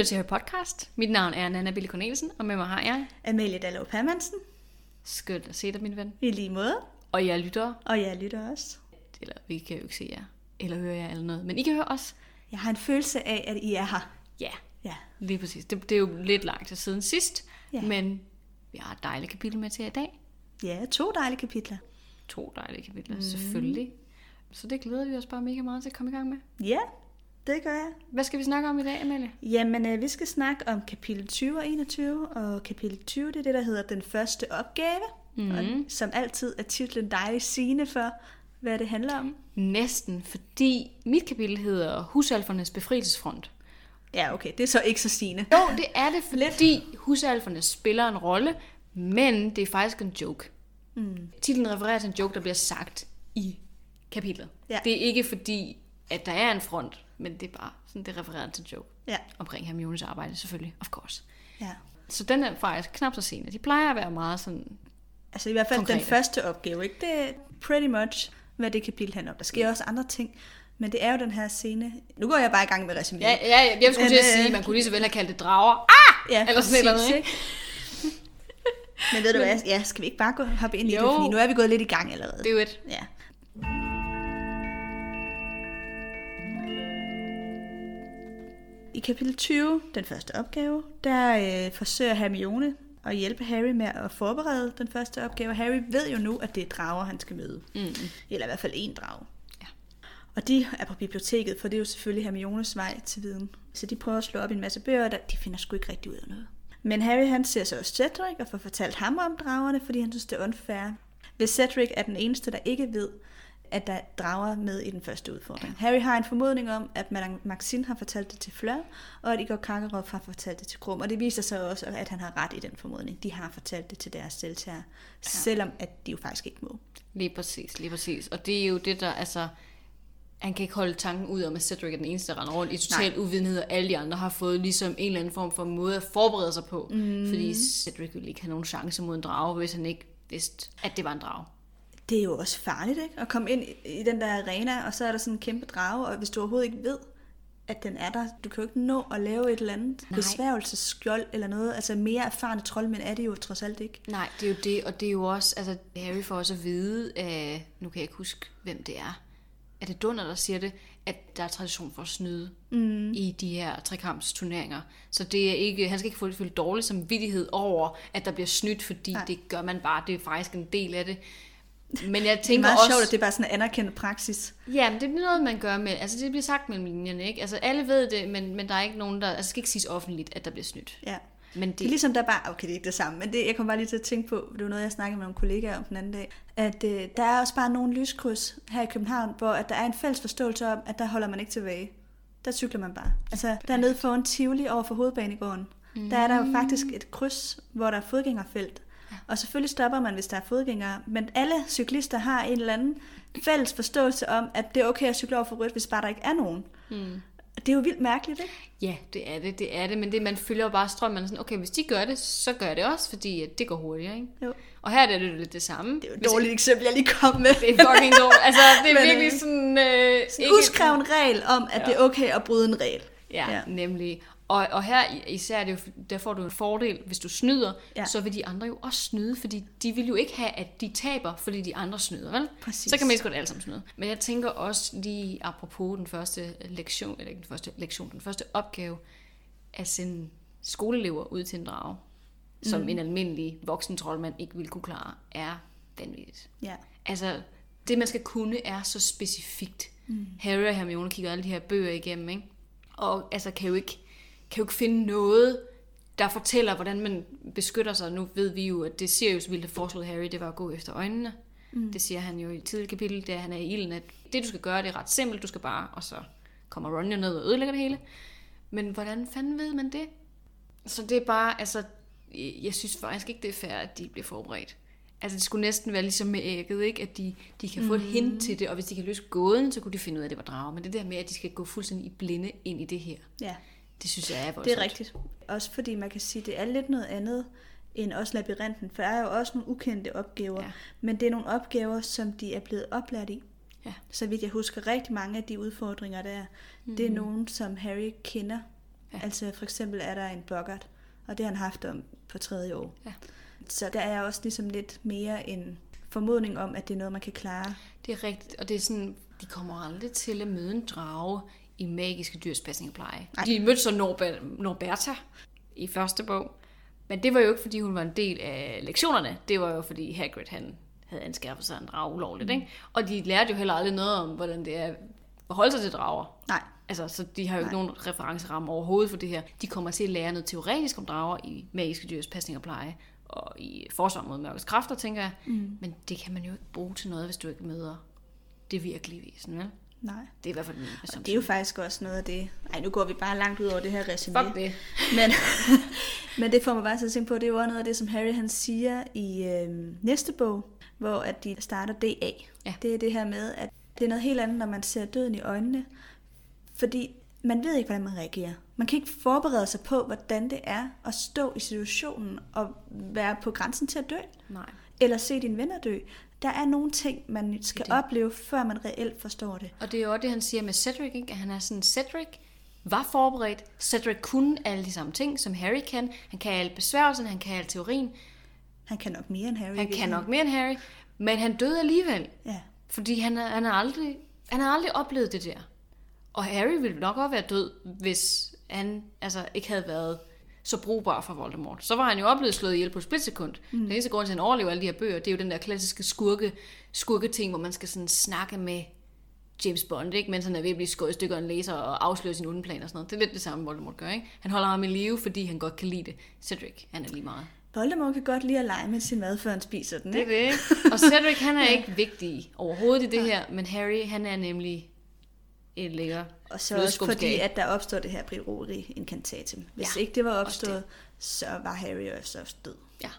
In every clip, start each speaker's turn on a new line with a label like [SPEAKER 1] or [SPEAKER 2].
[SPEAKER 1] lytter til Harry Podcast. Mit navn er Nana Bille Cornelsen, og med mig har jeg...
[SPEAKER 2] Amalie Dallov Permansen,
[SPEAKER 1] Skønt at se dig, min ven.
[SPEAKER 2] i lige måde,
[SPEAKER 1] Og jeg lytter,
[SPEAKER 2] og jeg lytter også.
[SPEAKER 1] eller vi kan jo ikke se jer, eller høre jer eller noget, men I kan høre os.
[SPEAKER 2] Jeg har en følelse af, at I er her.
[SPEAKER 1] Ja,
[SPEAKER 2] Ja,
[SPEAKER 1] lige præcis. Det, det er jo lidt lang tid siden sidst,
[SPEAKER 2] Ja.
[SPEAKER 1] men vi har et dejligt kapitel med til jer i dag.
[SPEAKER 2] ja to dejlige kapitler.
[SPEAKER 1] To dejlige kapitler, mm. selvfølgelig. Så det glæder vi os bare mega meget til at komme i gang med.
[SPEAKER 2] Ja, det gør jeg.
[SPEAKER 1] Hvad skal vi snakke om i dag, Amalie?
[SPEAKER 2] Jamen, øh, vi skal snakke om kapitel 20 og 21, og kapitel 20, det er det, der hedder den første opgave, mm. og, som altid er titlen dejlig sigende for, hvad det handler om.
[SPEAKER 1] Næsten, fordi mit kapitel hedder Husalfernes befrielsesfront.
[SPEAKER 2] Ja, okay, det er så ikke så sigende.
[SPEAKER 1] Jo, det er det, fordi husalferne spiller en rolle, men det er faktisk en joke. Mm. Titlen refererer til en joke, der bliver sagt i kapitlet.
[SPEAKER 2] Ja.
[SPEAKER 1] Det er ikke fordi, at der er en front, men det er bare sådan, det refererer til joke.
[SPEAKER 2] Ja,
[SPEAKER 1] Omkring Hermiones arbejde, selvfølgelig, of course.
[SPEAKER 2] ja.
[SPEAKER 1] Så den er faktisk knap så sen. De plejer at være meget sådan...
[SPEAKER 2] Altså i hvert fald
[SPEAKER 1] Konkrete.
[SPEAKER 2] den første opgave, ikke? Det er pretty much, hvad det kapitel handler om. Der sker også andre ting, men det er jo den her scene. Nu går jeg bare i gang med resumé.
[SPEAKER 1] Ja, ja jeg skulle til at
[SPEAKER 2] øh,
[SPEAKER 1] sige, man kunne lige så vel have kaldt det drager. Ah!
[SPEAKER 2] Ja,
[SPEAKER 1] Eller sådan et eller andet,
[SPEAKER 2] præcis,
[SPEAKER 1] ikke?
[SPEAKER 2] Men ved du hvad, ja, skal vi ikke bare gå, hoppe ind i
[SPEAKER 1] Jo.
[SPEAKER 2] det, fordi nu er vi gået lidt i gang allerede.
[SPEAKER 1] Det er jo et...
[SPEAKER 2] Ja. I kapitel 20, den første opgave, der øh, forsøger Hermione at hjælpe Harry med at forberede den første opgave. Harry ved jo nu, at det er drager, han skal møde.
[SPEAKER 1] Mm.
[SPEAKER 2] Eller i hvert fald en drage.
[SPEAKER 1] Ja.
[SPEAKER 2] Og de er på biblioteket, for det er jo selvfølgelig Hermiones vej til viden. Så de prøver at slå op i en masse bøger, og der- de finder sgu ikke rigtig ud af noget. Men Harry han ser så også Cedric og får fortalt ham om dragerne, fordi han synes, det er unfair. Hvis Cedric er den eneste, der ikke ved, at der er drager med i den første udfordring. Ja. Harry har en formodning om, at Madame Maxine har fortalt det til Fleur, og at Igor Karkaroff har fortalt det til Krum. Og det viser sig også, at han har ret i den formodning. De har fortalt det til deres deltagere, ja. selvom at de jo faktisk ikke må.
[SPEAKER 1] Lige præcis, lige præcis. Og det er jo det, der, altså... Han kan ikke holde tanken ud om, at Cedric er den eneste, der render rundt i total uvidenhed, og alle de andre har fået ligesom en eller anden form for måde at forberede sig på. Mm. Fordi Cedric ville ikke have nogen chance mod en drage, hvis han ikke vidste, at det var en drage.
[SPEAKER 2] Det er jo også farligt, ikke? At komme ind i, den der arena, og så er der sådan en kæmpe drage, og hvis du overhovedet ikke ved, at den er der, du kan jo ikke nå at lave et eller andet
[SPEAKER 1] Nej.
[SPEAKER 2] besværgelsesskjold eller noget. Altså mere erfarne troldmænd er det jo trods alt ikke.
[SPEAKER 1] Nej, det er jo det, og det er jo også, altså Harry får også at vide, øh, nu kan jeg ikke huske, hvem det er, er det Dunder, der siger det, at der er tradition for at snyde mm. i de her trekampsturneringer. Så det er ikke, han skal ikke få føle dårlig samvittighed over, at der bliver snydt, fordi Nej. det gør man bare, det er faktisk en del af det. Men jeg
[SPEAKER 2] Det er
[SPEAKER 1] tænker
[SPEAKER 2] meget
[SPEAKER 1] også...
[SPEAKER 2] sjovt, at det er bare sådan en anerkendt praksis.
[SPEAKER 1] Ja, men det er noget, man gør med... Altså, det bliver sagt mellem linjerne, ikke? Altså, alle ved det, men, men der er ikke nogen, der... Altså, det skal ikke siges offentligt, at der bliver snydt.
[SPEAKER 2] Ja.
[SPEAKER 1] Men
[SPEAKER 2] Det
[SPEAKER 1] det...
[SPEAKER 2] er ligesom der bare, okay det er ikke det samme, men det, jeg kom bare lige til at tænke på, det var noget jeg snakkede med nogle kollegaer om den anden dag, at øh, der er også bare nogle lyskryds her i København, hvor at der er en fælles forståelse om, at der holder man ikke tilbage. Der cykler man bare. Altså dernede foran Tivoli over for hovedbanegården, mm. der er der jo faktisk et kryds, hvor der er fodgængerfelt. Og selvfølgelig stopper man, hvis der er fodgængere, men alle cyklister har en eller anden fælles forståelse om, at det er okay at cykle over for rødt, hvis bare der ikke er nogen.
[SPEAKER 1] Mm.
[SPEAKER 2] Det er jo vildt mærkeligt, ikke?
[SPEAKER 1] Ja, det er det, det er det, men det, man følger jo bare strømmen. Sådan, okay, hvis de gør det, så gør jeg det også, fordi at det går hurtigere, ikke?
[SPEAKER 2] Jo.
[SPEAKER 1] Og her er det lidt det samme.
[SPEAKER 2] Det er jo et dårligt eksempel, jeg lige kom med.
[SPEAKER 1] Det er fucking dårligt. Altså, det er
[SPEAKER 2] Men,
[SPEAKER 1] virkelig
[SPEAKER 2] øh,
[SPEAKER 1] sådan... Øh,
[SPEAKER 2] en uskreven regel om, at ja. det er okay at bryde en regel.
[SPEAKER 1] Ja.
[SPEAKER 2] ja,
[SPEAKER 1] nemlig. Og, og her især, det jo, der får du en fordel, hvis du snyder,
[SPEAKER 2] Ja.
[SPEAKER 1] så vil de andre jo også snyde, fordi de vil jo ikke have, at de taber, fordi de andre snyder, vel?
[SPEAKER 2] Præcis.
[SPEAKER 1] Så kan man ikke godt alle sammen snyde. Men jeg tænker også lige apropos den første lektion, eller ikke den første lektion, den første opgave, at sende skoleelever ud til en drage, som
[SPEAKER 2] Mm.
[SPEAKER 1] en almindelig voksen troldmand ikke ville kunne klare, er vanvittigt.
[SPEAKER 2] Ja.
[SPEAKER 1] Altså, det man skal kunne er så specifikt. Mm. Harry og Hermione kigger alle de her bøger igennem, ikke? Og altså, kan jo ikke, kan jo ikke finde noget, der fortæller, hvordan man beskytter sig. Nu ved vi jo, at det Sirius ville have foreslået Harry, det var at gå efter øjnene. Mm. Det siger han jo i tidligere kapitel, da han er i ilden, at det du skal gøre, det er ret simpelt. Du skal bare, og så kommer Ron jo ned og ødelægger det hele. Men hvordan fanden ved man det? Så det er bare, altså, jeg synes faktisk ikke, det er fair, at de bliver forberedt. Altså det skulle næsten være ligesom med ægget, ikke? at de, de kan få et hint til det, og hvis de kan løse gåden, så kunne de finde ud af, at det var drager. Men det der med, at de skal gå fuldstændig i blinde ind i det her,
[SPEAKER 2] ja,
[SPEAKER 1] det synes jeg er voldsomt.
[SPEAKER 2] det er rigtigt. Også fordi man kan sige, at det er lidt noget andet end også labyrinten, for der er jo også nogle ukendte opgaver. Ja. men det er nogle opgaver, som de er blevet oplært i.
[SPEAKER 1] Ja.
[SPEAKER 2] Så vidt jeg husker, rigtig mange af de udfordringer der, mm. det er nogen, som Harry kender Ja. Altså for eksempel er der en boggart, og det har han haft om på tredje år.
[SPEAKER 1] Ja.
[SPEAKER 2] Så der er også ligesom lidt mere en formodning om, at det er noget, man kan klare.
[SPEAKER 1] Det er rigtigt, og det er sådan, de kommer aldrig til at møde en drage i magiske dyrs pasning og pleje.
[SPEAKER 2] Nej.
[SPEAKER 1] De mødte så Norbe- Norberta i første bog, men det var jo ikke, fordi hun var en del af lektionerne. Det var jo, fordi Hagrid han havde anskaffet sig en drage ulovligt. Mm. Ikke? Og de lærte jo heller aldrig noget om, hvordan det er at forholde sig til drager.
[SPEAKER 2] Nej.
[SPEAKER 1] Altså, så de har jo ikke nogen referenceramme overhovedet for det her. De kommer til at lære noget teoretisk om drager i magiske dyrs pasning og pleje, og i forsvar mod mørkets kræfter, tænker jeg. Mm. Men det kan man jo ikke bruge til noget, hvis du ikke møder det virkelige væsen, vel?
[SPEAKER 2] Nej.
[SPEAKER 1] Det er i hvert fald min
[SPEAKER 2] Og det er jo faktisk også noget af det... Ej, nu går vi bare langt ud over det her resume.
[SPEAKER 1] Fuck det.
[SPEAKER 2] Men, men det får mig bare til at tænke på, det er jo også noget af det, som Harry han siger i øh, næste bog, hvor at de starter DA.
[SPEAKER 1] Ja.
[SPEAKER 2] Det er det her med, at det er noget helt andet, når man ser døden i øjnene. Fordi man ved ikke, hvordan man reagerer. Man kan ikke forberede sig på, hvordan det er at stå i situationen og være på grænsen til at dø.
[SPEAKER 1] Nej.
[SPEAKER 2] Eller se dine venner dø. Der er nogle ting, man skal
[SPEAKER 1] Det
[SPEAKER 2] opleve, før man reelt forstår det.
[SPEAKER 1] Og det er jo også det, han siger med Cedric, ikke? at han er sådan, Cedric var forberedt. Cedric kunne alle de samme ting, som Harry kan. Han kan alle besværgelsen, han kan alle teorien.
[SPEAKER 2] Han kan nok mere end Harry.
[SPEAKER 1] Han kan nok mere end Harry, men han døde alligevel.
[SPEAKER 2] Ja.
[SPEAKER 1] Fordi han, han, har aldrig, han har aldrig oplevet det der. Og Harry ville nok også være død, hvis han altså, ikke havde været så brugbar for Voldemort. Så var han jo oplevet slået ihjel på et splitsekund. Mm. Den eneste grund til, at han overlever alle de her bøger, det er jo den der klassiske skurke, skurke-ting, hvor man skal sådan snakke med James Bond, ikke? mens han er ved at blive skåret i stykker af en laser og afsløre sin onde plan og sådan noget. Det er lidt det samme, Voldemort gør. Ikke? Han holder ham i live, fordi han godt kan lide det. Cedric, han er lige meget.
[SPEAKER 2] Voldemort kan godt lide at lege med sin mad, før han spiser den.
[SPEAKER 1] Det er
[SPEAKER 2] Ikke?
[SPEAKER 1] det, ikke? Og Cedric, han er ikke vigtig overhovedet i det her, men Harry, han er nemlig en lækker
[SPEAKER 2] Og så også fordi, at der opstår det her Briri incantatum. Hvis
[SPEAKER 1] Ja,
[SPEAKER 2] ikke det var opstået, så var Harry jo også død.
[SPEAKER 1] Ja,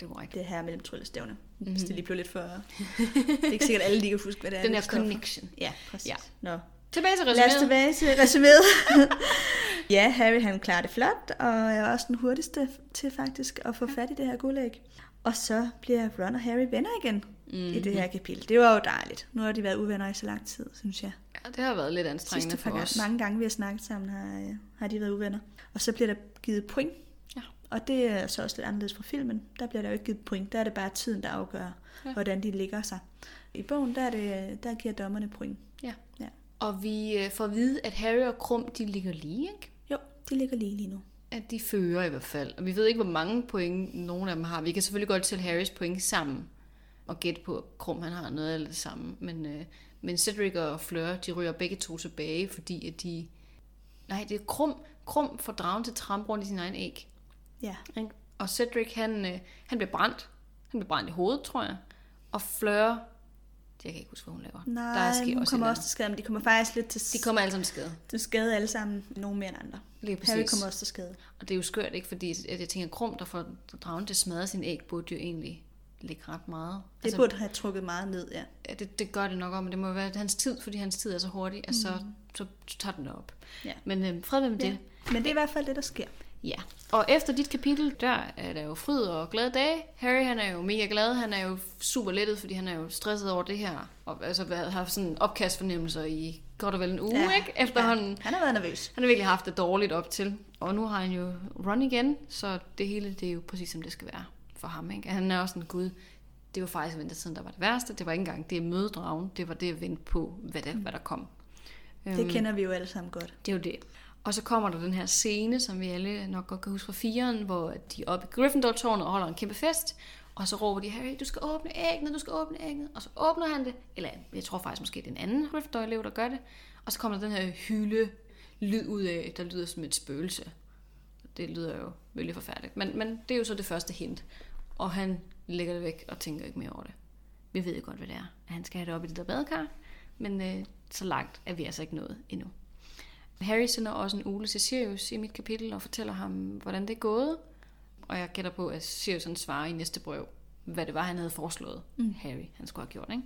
[SPEAKER 1] det var rigtigt.
[SPEAKER 2] Det her mellem tryllestævne. Mm-hmm. Hvis det lige blev lidt for... det er ikke sikkert, alle lige kan huske, hvad det er.
[SPEAKER 1] Den
[SPEAKER 2] det
[SPEAKER 1] her connection.
[SPEAKER 2] Ja, præcis.
[SPEAKER 1] Ja.
[SPEAKER 2] Nå.
[SPEAKER 1] Tilbage til
[SPEAKER 2] Lad os
[SPEAKER 1] resuméet.
[SPEAKER 2] tilbage til resuméet. ja, Harry han klarer det flot, og er også den hurtigste til faktisk at få fat i det her guldæg. Og så bliver Ron og Harry venner igen mm-hmm. i det her kapitel. Det var jo dejligt. Nu har de været uvenner i så lang tid, synes jeg.
[SPEAKER 1] Ja, det har været lidt anstrengende
[SPEAKER 2] Sidste
[SPEAKER 1] for os.
[SPEAKER 2] gange, mange gange, vi har snakket sammen, har, øh, har de været uvenner. Og så bliver der givet point.
[SPEAKER 1] Ja.
[SPEAKER 2] Og det er så også lidt anderledes fra filmen. Der bliver der jo ikke givet point. Der er det bare tiden, der afgør,
[SPEAKER 1] Ja.
[SPEAKER 2] ja. hvordan de ligger sig. I bogen, der, er det, der giver dommerne point.
[SPEAKER 1] Ja.
[SPEAKER 2] Ja.
[SPEAKER 1] Og vi øh, får at vide, at Harry og Krum, de ligger lige, ikke?
[SPEAKER 2] Jo, de ligger lige lige nu.
[SPEAKER 1] At de fører i hvert fald. Og vi ved ikke, hvor mange point nogen af dem har. Vi kan selvfølgelig godt tælle Harrys point sammen. Og gætte på, at Krum han har noget af det samme. Men, øh, men Cedric og Fleur, de ryger begge to tilbage, fordi at de... Nej, det er Krum. Krum får dragen til at trampe rundt i sin egen æg.
[SPEAKER 2] Ja.
[SPEAKER 1] Ikke? Og Cedric, han, øh, han bliver brændt. Han bliver brændt i hovedet, tror jeg. Og Fleur, jeg kan ikke huske, hvad hun laver.
[SPEAKER 2] Nej,
[SPEAKER 1] der er sker
[SPEAKER 2] hun
[SPEAKER 1] også
[SPEAKER 2] kommer også til skade, men de kommer faktisk lidt til,
[SPEAKER 1] De kommer alle sammen til skade.
[SPEAKER 2] til skade alle sammen. Nogle mere end andre.
[SPEAKER 1] Lige præcis.
[SPEAKER 2] Harry kommer også til skade.
[SPEAKER 1] Og det er jo skørt, ikke? Fordi at jeg tænker, Krum, der får dragen til at smadre sin æg, burde jo egentlig ligge ret meget.
[SPEAKER 2] Det altså, burde have trukket meget ned, ja.
[SPEAKER 1] ja, det, det gør det nok om, men det må være hans tid, fordi hans tid er så hurtig, at så, så tager den det op.
[SPEAKER 2] Ja.
[SPEAKER 1] Men øh, fred med
[SPEAKER 2] ja.
[SPEAKER 1] det.
[SPEAKER 2] Men det er i hvert fald det, der sker.
[SPEAKER 1] Ja, og efter dit kapitel, der er der jo fryd og glade dage. Harry, han er jo mega glad. Han er jo super lettet, fordi han er jo stresset over det her. Og altså har sådan opkastfornemmelser i godt og vel en uge, ja, ikke? Efterhånden.
[SPEAKER 2] Ja, han har været nervøs.
[SPEAKER 1] Han har virkelig haft det dårligt op til. Og nu har han jo run igen, så det hele, det er jo præcis som det skal være for ham, ikke? Han er også en gud. Det var faktisk ventetiden, der var det værste. Det var ikke engang det at møde dragen. Det var det at vente på, hvad der, hvad der kom.
[SPEAKER 2] Det kender vi jo alle sammen godt.
[SPEAKER 1] Det er jo det. Og så kommer der den her scene, som vi alle nok godt kan huske fra firen, hvor de er oppe i Gryffindor-tårnet og holder en kæmpe fest. Og så råber de, Harry, du skal åbne ægget, du skal åbne ægget. Og så åbner han det. Eller jeg tror faktisk måske, det er en anden Gryffindor-elev, der gør det. Og så kommer der den her hyle lyd ud af, der lyder som et spøgelse. Det lyder jo virkelig forfærdeligt. Men, men det er jo så det første hint. Og han lægger det væk og tænker ikke mere over det. Vi ved jo godt, hvad det er. At han skal have det op i det der badekar. Men øh, så langt er vi altså ikke nået endnu. Harry sender også en ule til Sirius i mit kapitel og fortæller ham, hvordan det er gået. Og jeg gætter på, at Sirius han svarer i næste brev, hvad det var, han havde foreslået mm. Harry, han skulle have gjort. Ikke?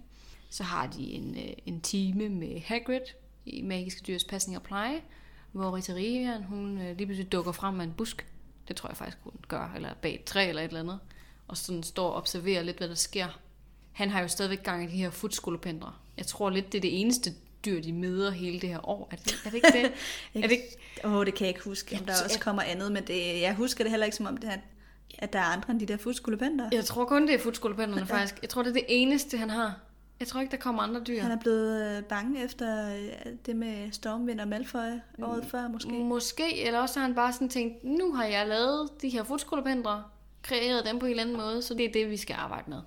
[SPEAKER 1] Så har de en, øh, en time med Hagrid i Magiske Dyrs Pasning og Pleje, hvor Rita Rivian, hun øh, lige pludselig dukker frem med en busk. Det tror jeg faktisk, hun gør, eller bag et træ eller et eller andet. Og sådan står og observerer lidt, hvad der sker. Han har jo stadigvæk gang i de her futskolopendre. Jeg tror lidt, det er det eneste dyr, de møder hele det her år. Er det, er det ikke det? er det ikke?
[SPEAKER 2] Åh, oh, det kan jeg ikke huske, om
[SPEAKER 1] Jeg
[SPEAKER 2] der
[SPEAKER 1] tror-
[SPEAKER 2] også
[SPEAKER 1] jeg-
[SPEAKER 2] kommer andet, men det, jeg husker det heller ikke som om, det er, at der er andre end de der fudskulebenter.
[SPEAKER 1] Jeg tror kun, det er fudskolebænderne faktisk. Jeg tror, det er det eneste, han har. Jeg tror ikke, der kommer andre dyr.
[SPEAKER 2] Han er blevet øh, bange efter øh, det med Stormvind og Malfoy året før, måske.
[SPEAKER 1] Måske, eller også har han bare sådan tænkt, nu har jeg lavet de her fudskolebændere, kreeret dem på en eller anden måde, så det er det, vi skal arbejde med.